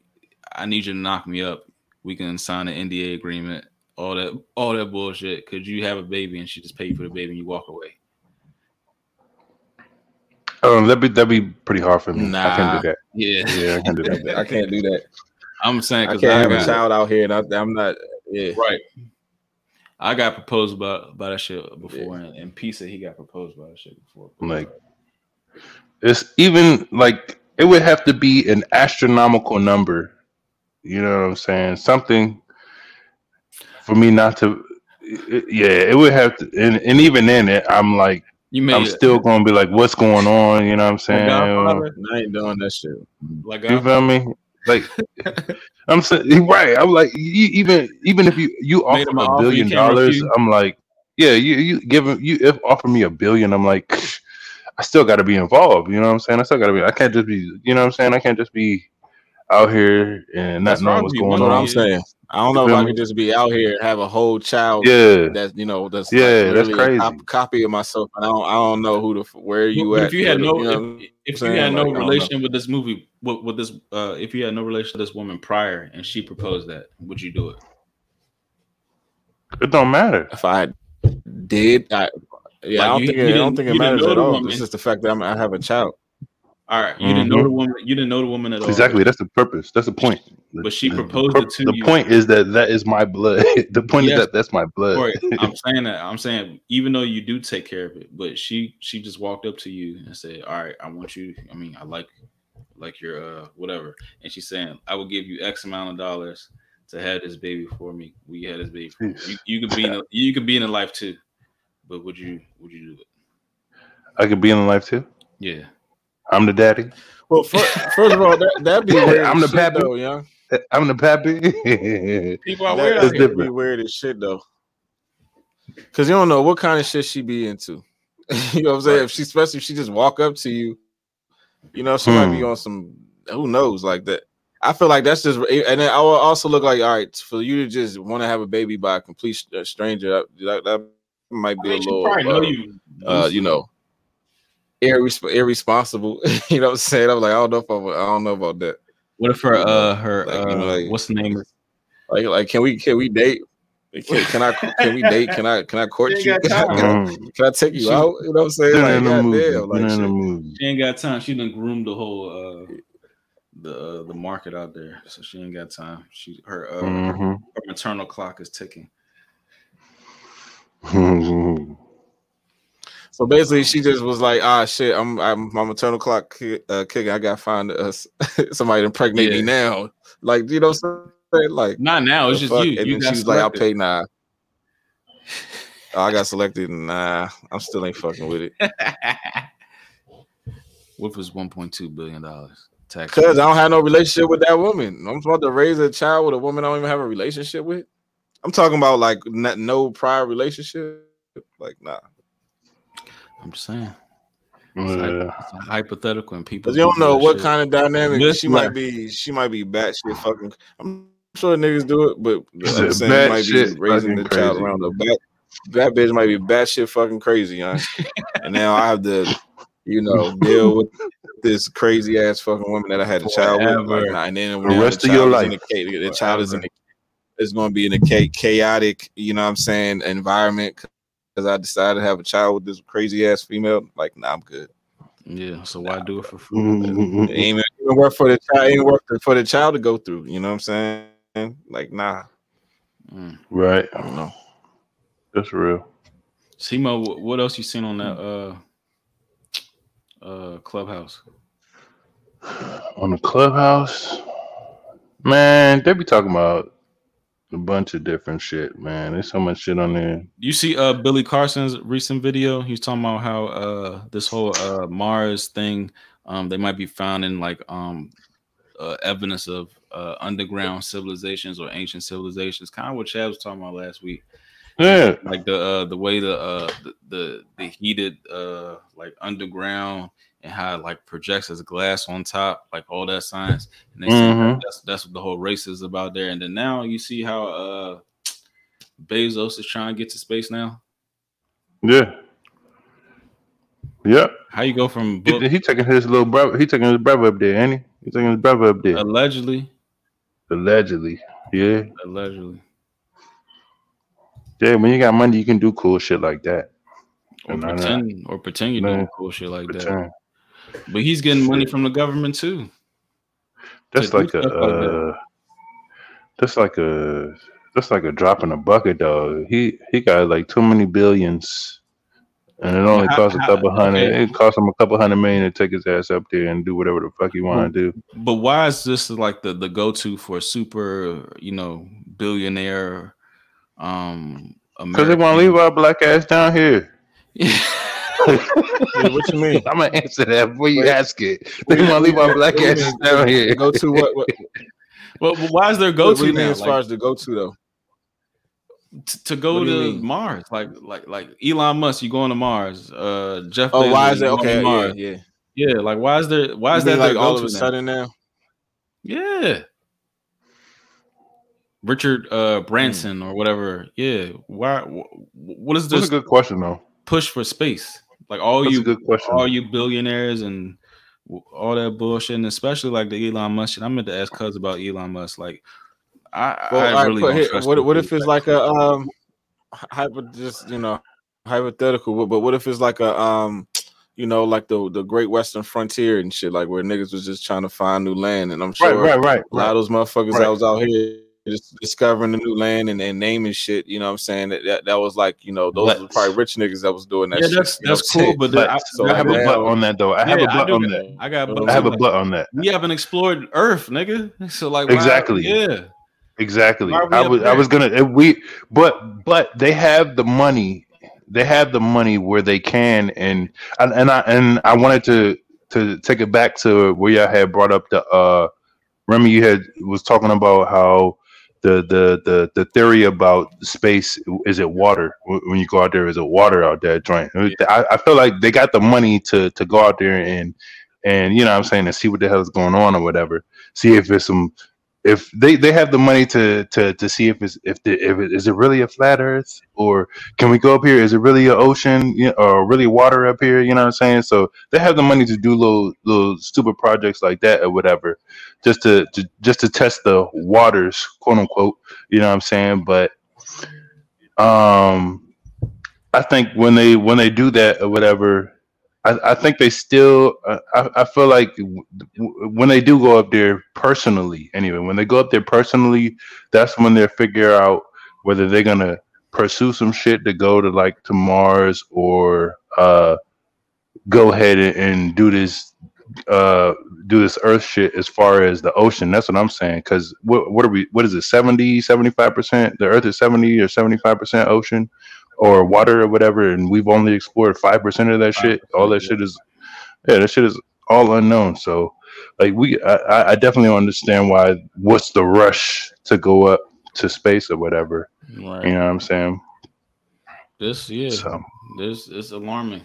I need you to knock me up. We can sign an NDA agreement. All that, all that bullshit. Could you have a baby and she just pay for the baby and you walk away?" Um, that'd be that'd be pretty hard for me. Nah, I can't do that. Yeah, yeah, I can't do that. I can't do that. I'm saying I can't I have got, a child out here, and I, am not. Yeah, right. I got proposed by by that shit before, yeah. and, and P said he got proposed by that shit before. Like, it's even like it would have to be an astronomical number. You know what I'm saying? Something for me not to. It, yeah, it would have to, and, and even then, it, I'm like, you I'm it. still gonna be like, what's going on? You know what I'm saying? I ain't doing that shit. Like, you feel me? Like I'm saying, right? I'm like, you, even even if you you offer a offer, billion dollars, I'm like, yeah, you you give him you if offer me a billion, I'm like, I still got to be involved. You know what I'm saying? I still got to be. I can't just be. You know what I'm saying? I can't just be out here and not knowing what's going on. I'm saying. I don't know if I could just be out here and have a whole child. Yeah, that's you know that's yeah, like that's crazy. Cop- copy of myself. I don't I don't know who the where you but at. If you had no, you know if, if you had no like, relation with this movie, with, with this, uh, if you had no relation to this woman prior and she proposed that, would you do it? It don't matter. If I did, I, yeah, like I don't you, think you I don't think it matters at all. It's just the fact that I'm, I have a child. All right, you mm-hmm. didn't know the woman. You didn't know the woman at all. Exactly. That's the purpose. That's the point. But she proposed the, it to the you. The point is that that is my blood. the point yes. is that that's my blood. Right. I'm saying that. I'm saying even though you do take care of it, but she she just walked up to you and said, "All right, I want you. I mean, I like like your uh whatever." And she's saying, "I will give you X amount of dollars to have this baby for me. We had this baby. You, you could be in a, you could be in a life too, but would you would you do it? I could be in a life too. Yeah." I'm the daddy. Well, first, first of all, that that'd be weird. I'm the pappy, though, young. I'm the pappy. People are weird. That'd be weird as shit though. Cause you don't know what kind of shit she be into. you know what I'm saying? Right. If she, especially if she just walk up to you, you know, she hmm. might be hmm. on some. Who knows? Like that. I feel like that's just, and then I will also look like, all right, for you to just want to have a baby by a complete stranger, that, that might be I mean, a little, uh, know you, uh, you know, irresp- irresponsible. you know what I'm saying? I'm like, I don't know if I, I don't know about that. What if her uh her like, uh, you know, like, what's the name? Like like can we can we date? Can, can I can we date? Can I can I court you? Can I, can I take you she, out? You know what I'm saying? Like, damn, like she, she, ain't got time. She done groomed the whole uh the uh, the market out there, so she ain't got time. She her uh mm-hmm. her maternal clock is ticking. So basically, she just was like, "Ah, shit, I'm, I'm my maternal clock uh, kicking. I gotta find us somebody to impregnate yeah. me now." Like, you know, what I'm saying? like not now. It's just fuck? you. And you then she's like, "I'll pay nah." oh, I got selected. And nah, I'm still ain't fucking with it. what was 1.2 billion dollars? Tax? Because I don't have no relationship with that woman. I'm about to raise a child with a woman I don't even have a relationship with. I'm talking about like no prior relationship. Like, nah. I'm just saying. Yeah. It's, hypothetical, and people. You don't know what shit. kind of dynamic this she might be. She might be batshit fucking. I'm sure niggas do it, but I'm saying might be raising the crazy. child around the back. That bitch might be batshit fucking crazy, huh? and now I have to, you know, deal with this crazy ass fucking woman that I had a child with. Like, and then the rest the of your life, the, the child is in the is going to be in a chaotic, you know what I'm saying, environment because I decided to have a child with this crazy ass female. Like, nah, I'm good. Yeah, so why do it for free? it ain't even work for the child. Ain't work for the child to go through. You know what I'm saying? Like, nah. Mm. Right. I don't know. That's real. Simo, what else you seen on that uh uh clubhouse? On the clubhouse, man, they be talking about a bunch of different shit, man. There's so much shit on there. You see uh Billy Carson's recent video? He's talking about how uh this whole uh Mars thing um they might be found in like um uh, evidence of uh underground civilizations or ancient civilizations, kind of what Chad was talking about last week. Yeah, Like the uh the way the uh the the, the heated uh like underground and how it like projects as glass on top, like all that science. And they say Mhm. that that's that's what the whole race is about there. And then now you see how uh Bezos is trying to get to space now. yeah, yeah. How you go from book, He, he taking his little brother. He taking his brother up there, ain't he? He taking his brother up there. allegedly, Allegedly, yeah, allegedly, yeah. When you got money, you can do cool shit like that. or pretend or pretend you're doing cool shit like that. But he's getting money from the government too. That's to like a, stuff like uh, that's like a, that's like a drop in a bucket, dog. He he got like too many billions, and it only How- costs a how- couple hundred. okay. It costs him a couple hundred million to take his ass up there and do whatever the fuck he want to do. But why is this like the the go to for super, you know, billionaire? Um, Because they want to leave our black ass down here. Wait, what you mean? I'm gonna answer that before you Wait. ask it. They want to leave our black What do you asses down here. Go to what? what Well, why is there go to now? as Like, far as the go to though? t- to go what do you to? Mars? Like, like, like Elon Musk, you going to Mars? Uh, Jeff. Oh, why is it you going to okay? Yeah, Mars. yeah. Yeah, like why is there? Why is mean that like all of a to now? sudden now? Yeah. Richard uh Branson or whatever. Yeah. Why? wh- What is That's this a good question, though. push for space? Like all That's you good question. all you billionaires and all that bullshit, and especially like the Elon Musk shit. I meant to ask Cuz about Elon Musk. Like, I, Well, I all right, really but don't here- trust what, what if it's like a um hyper just you know hypothetical but, but what if it's like a um you know like the the great western frontier and shit like where niggas was just trying to find new land and i'm sure right, right, right. a lot of those motherfuckers Right. that was out here just discovering the new land and, and naming shit you know what i'm saying that that, that was like you know those But- were probably rich niggas that was doing that yeah, shit that's that's cool, saying? but, then I, So, I have a butt on that, though. I have yeah, a I butt on got- that. I got I butt I have a too, butt on that. we haven't explored Earth, nigga. So like, why- Exactly. yeah. Exactly. Why are we I up was I was gonna if we but but they have the money. They have the money where they can and and, and I and I wanted to to take it back to where y'all had brought up the uh Remy you had was talking about how the the the the theory about space is it water? When you go out there is it water out there joint? I, I feel like they got the money to to go out there and and you know what I'm saying and see what the hell is going on or whatever. See if it's some if they, they have the money to to to see if it's if the if it is it really a flat earth? Or can we go up here? Is it really an ocean you know, or really water up here? You know what i'm saying? So they have the money to do little little stupid projects like that or whatever just to, to just to test the waters quote unquote you know what i'm saying but um i think when they when they do that or whatever I, I think they still. Uh, I, I feel like when they do go up there personally, anyway, when they go up there personally, that's when they figure out whether they're gonna pursue some shit to go to like to Mars or uh, go ahead and, and do this uh do this earth shit as far as the ocean. That's what i'm saying. Because what, what are we what is it 70 75 percent? The earth is 70 or 75 percent ocean or water or whatever and we've only explored 5 percent of that shit? All that shit is yeah that shit is all unknown. So like we I- i, definitely understand why what's the rush to go up to space or whatever. Right. you know what i'm saying? This yeah. so. This it's alarming.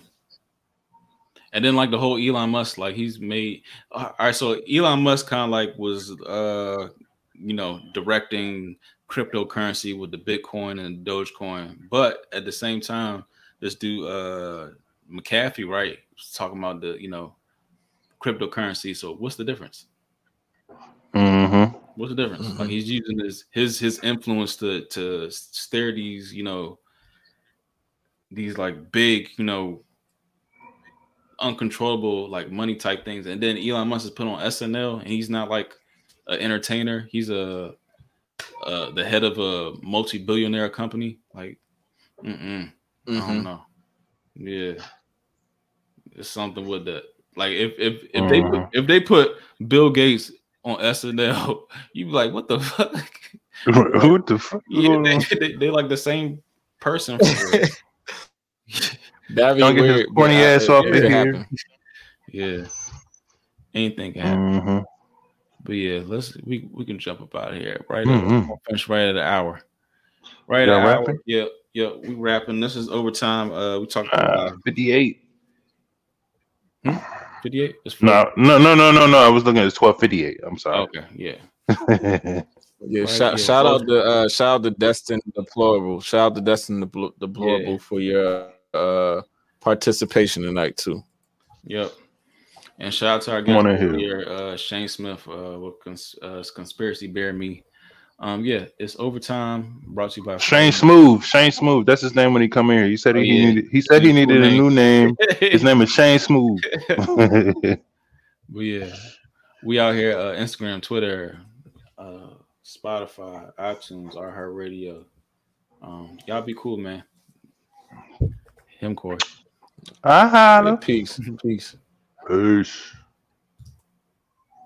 And then like the whole Elon Musk, like he's made all right. So Elon Musk kind of like was uh you know directing cryptocurrency with the Bitcoin and Dogecoin, but at the same time, this dude uh McAfee, right, was talking about the you know cryptocurrency. So what's the difference? mm-hmm. What's the difference? Mhm. Like he's using his his his influence to to steer these, you know, these like big, you know, uncontrollable like money type things. And then Elon Musk is put on SNL, and he's not like an entertainer. He's a uh, the head of a multi-billionaire company. Like, mm-mm, I Mhm. don't know. Yeah, it's something with that. Like if if if they put, Mhm. if they put Bill Gates on SNL, you be like, what the fuck? what the fuck? Yeah, they, they, they like the same person. That'd be Don't get his weird. corny but, ass uh, off it in could here. happen. yeah, anything can happen. Mm-hmm. But yeah, let's we we can jump up out of here. Right, Mhm. We'll finish right at an hour. Right Y'all at an hour. rapping? Yeah, yeah, we rapping. This is overtime. Uh, we talked Uh, about 58. fifty eight. It's No, no, no, no, no, no. I was looking at 1258. I'm sorry. Okay, yeah. Yeah, Right, shout, yeah, shout both- out to uh, shout out to Destin Deplorable. Shout out to Destin Depl- Deplorable Yeah. for your uh participation tonight too. Yep. And shout out to our Come on guest here, uh, Shane Smith, uh, with cons- uh, conspiracy bear me. Um, yeah, it's overtime. Brought to you by Shane Smooth. Shane Smooth. That's his name when he come here. He said he, Oh, yeah. needed. He said he Cool needed a new name. His name is Shane Smooth. But yeah, we out here uh, Instagram, Twitter, uh, Spotify, iTunes, iHeartRadio. Um, y'all be cool, man. Him, Corey. I holla. Peace, peace. Peace.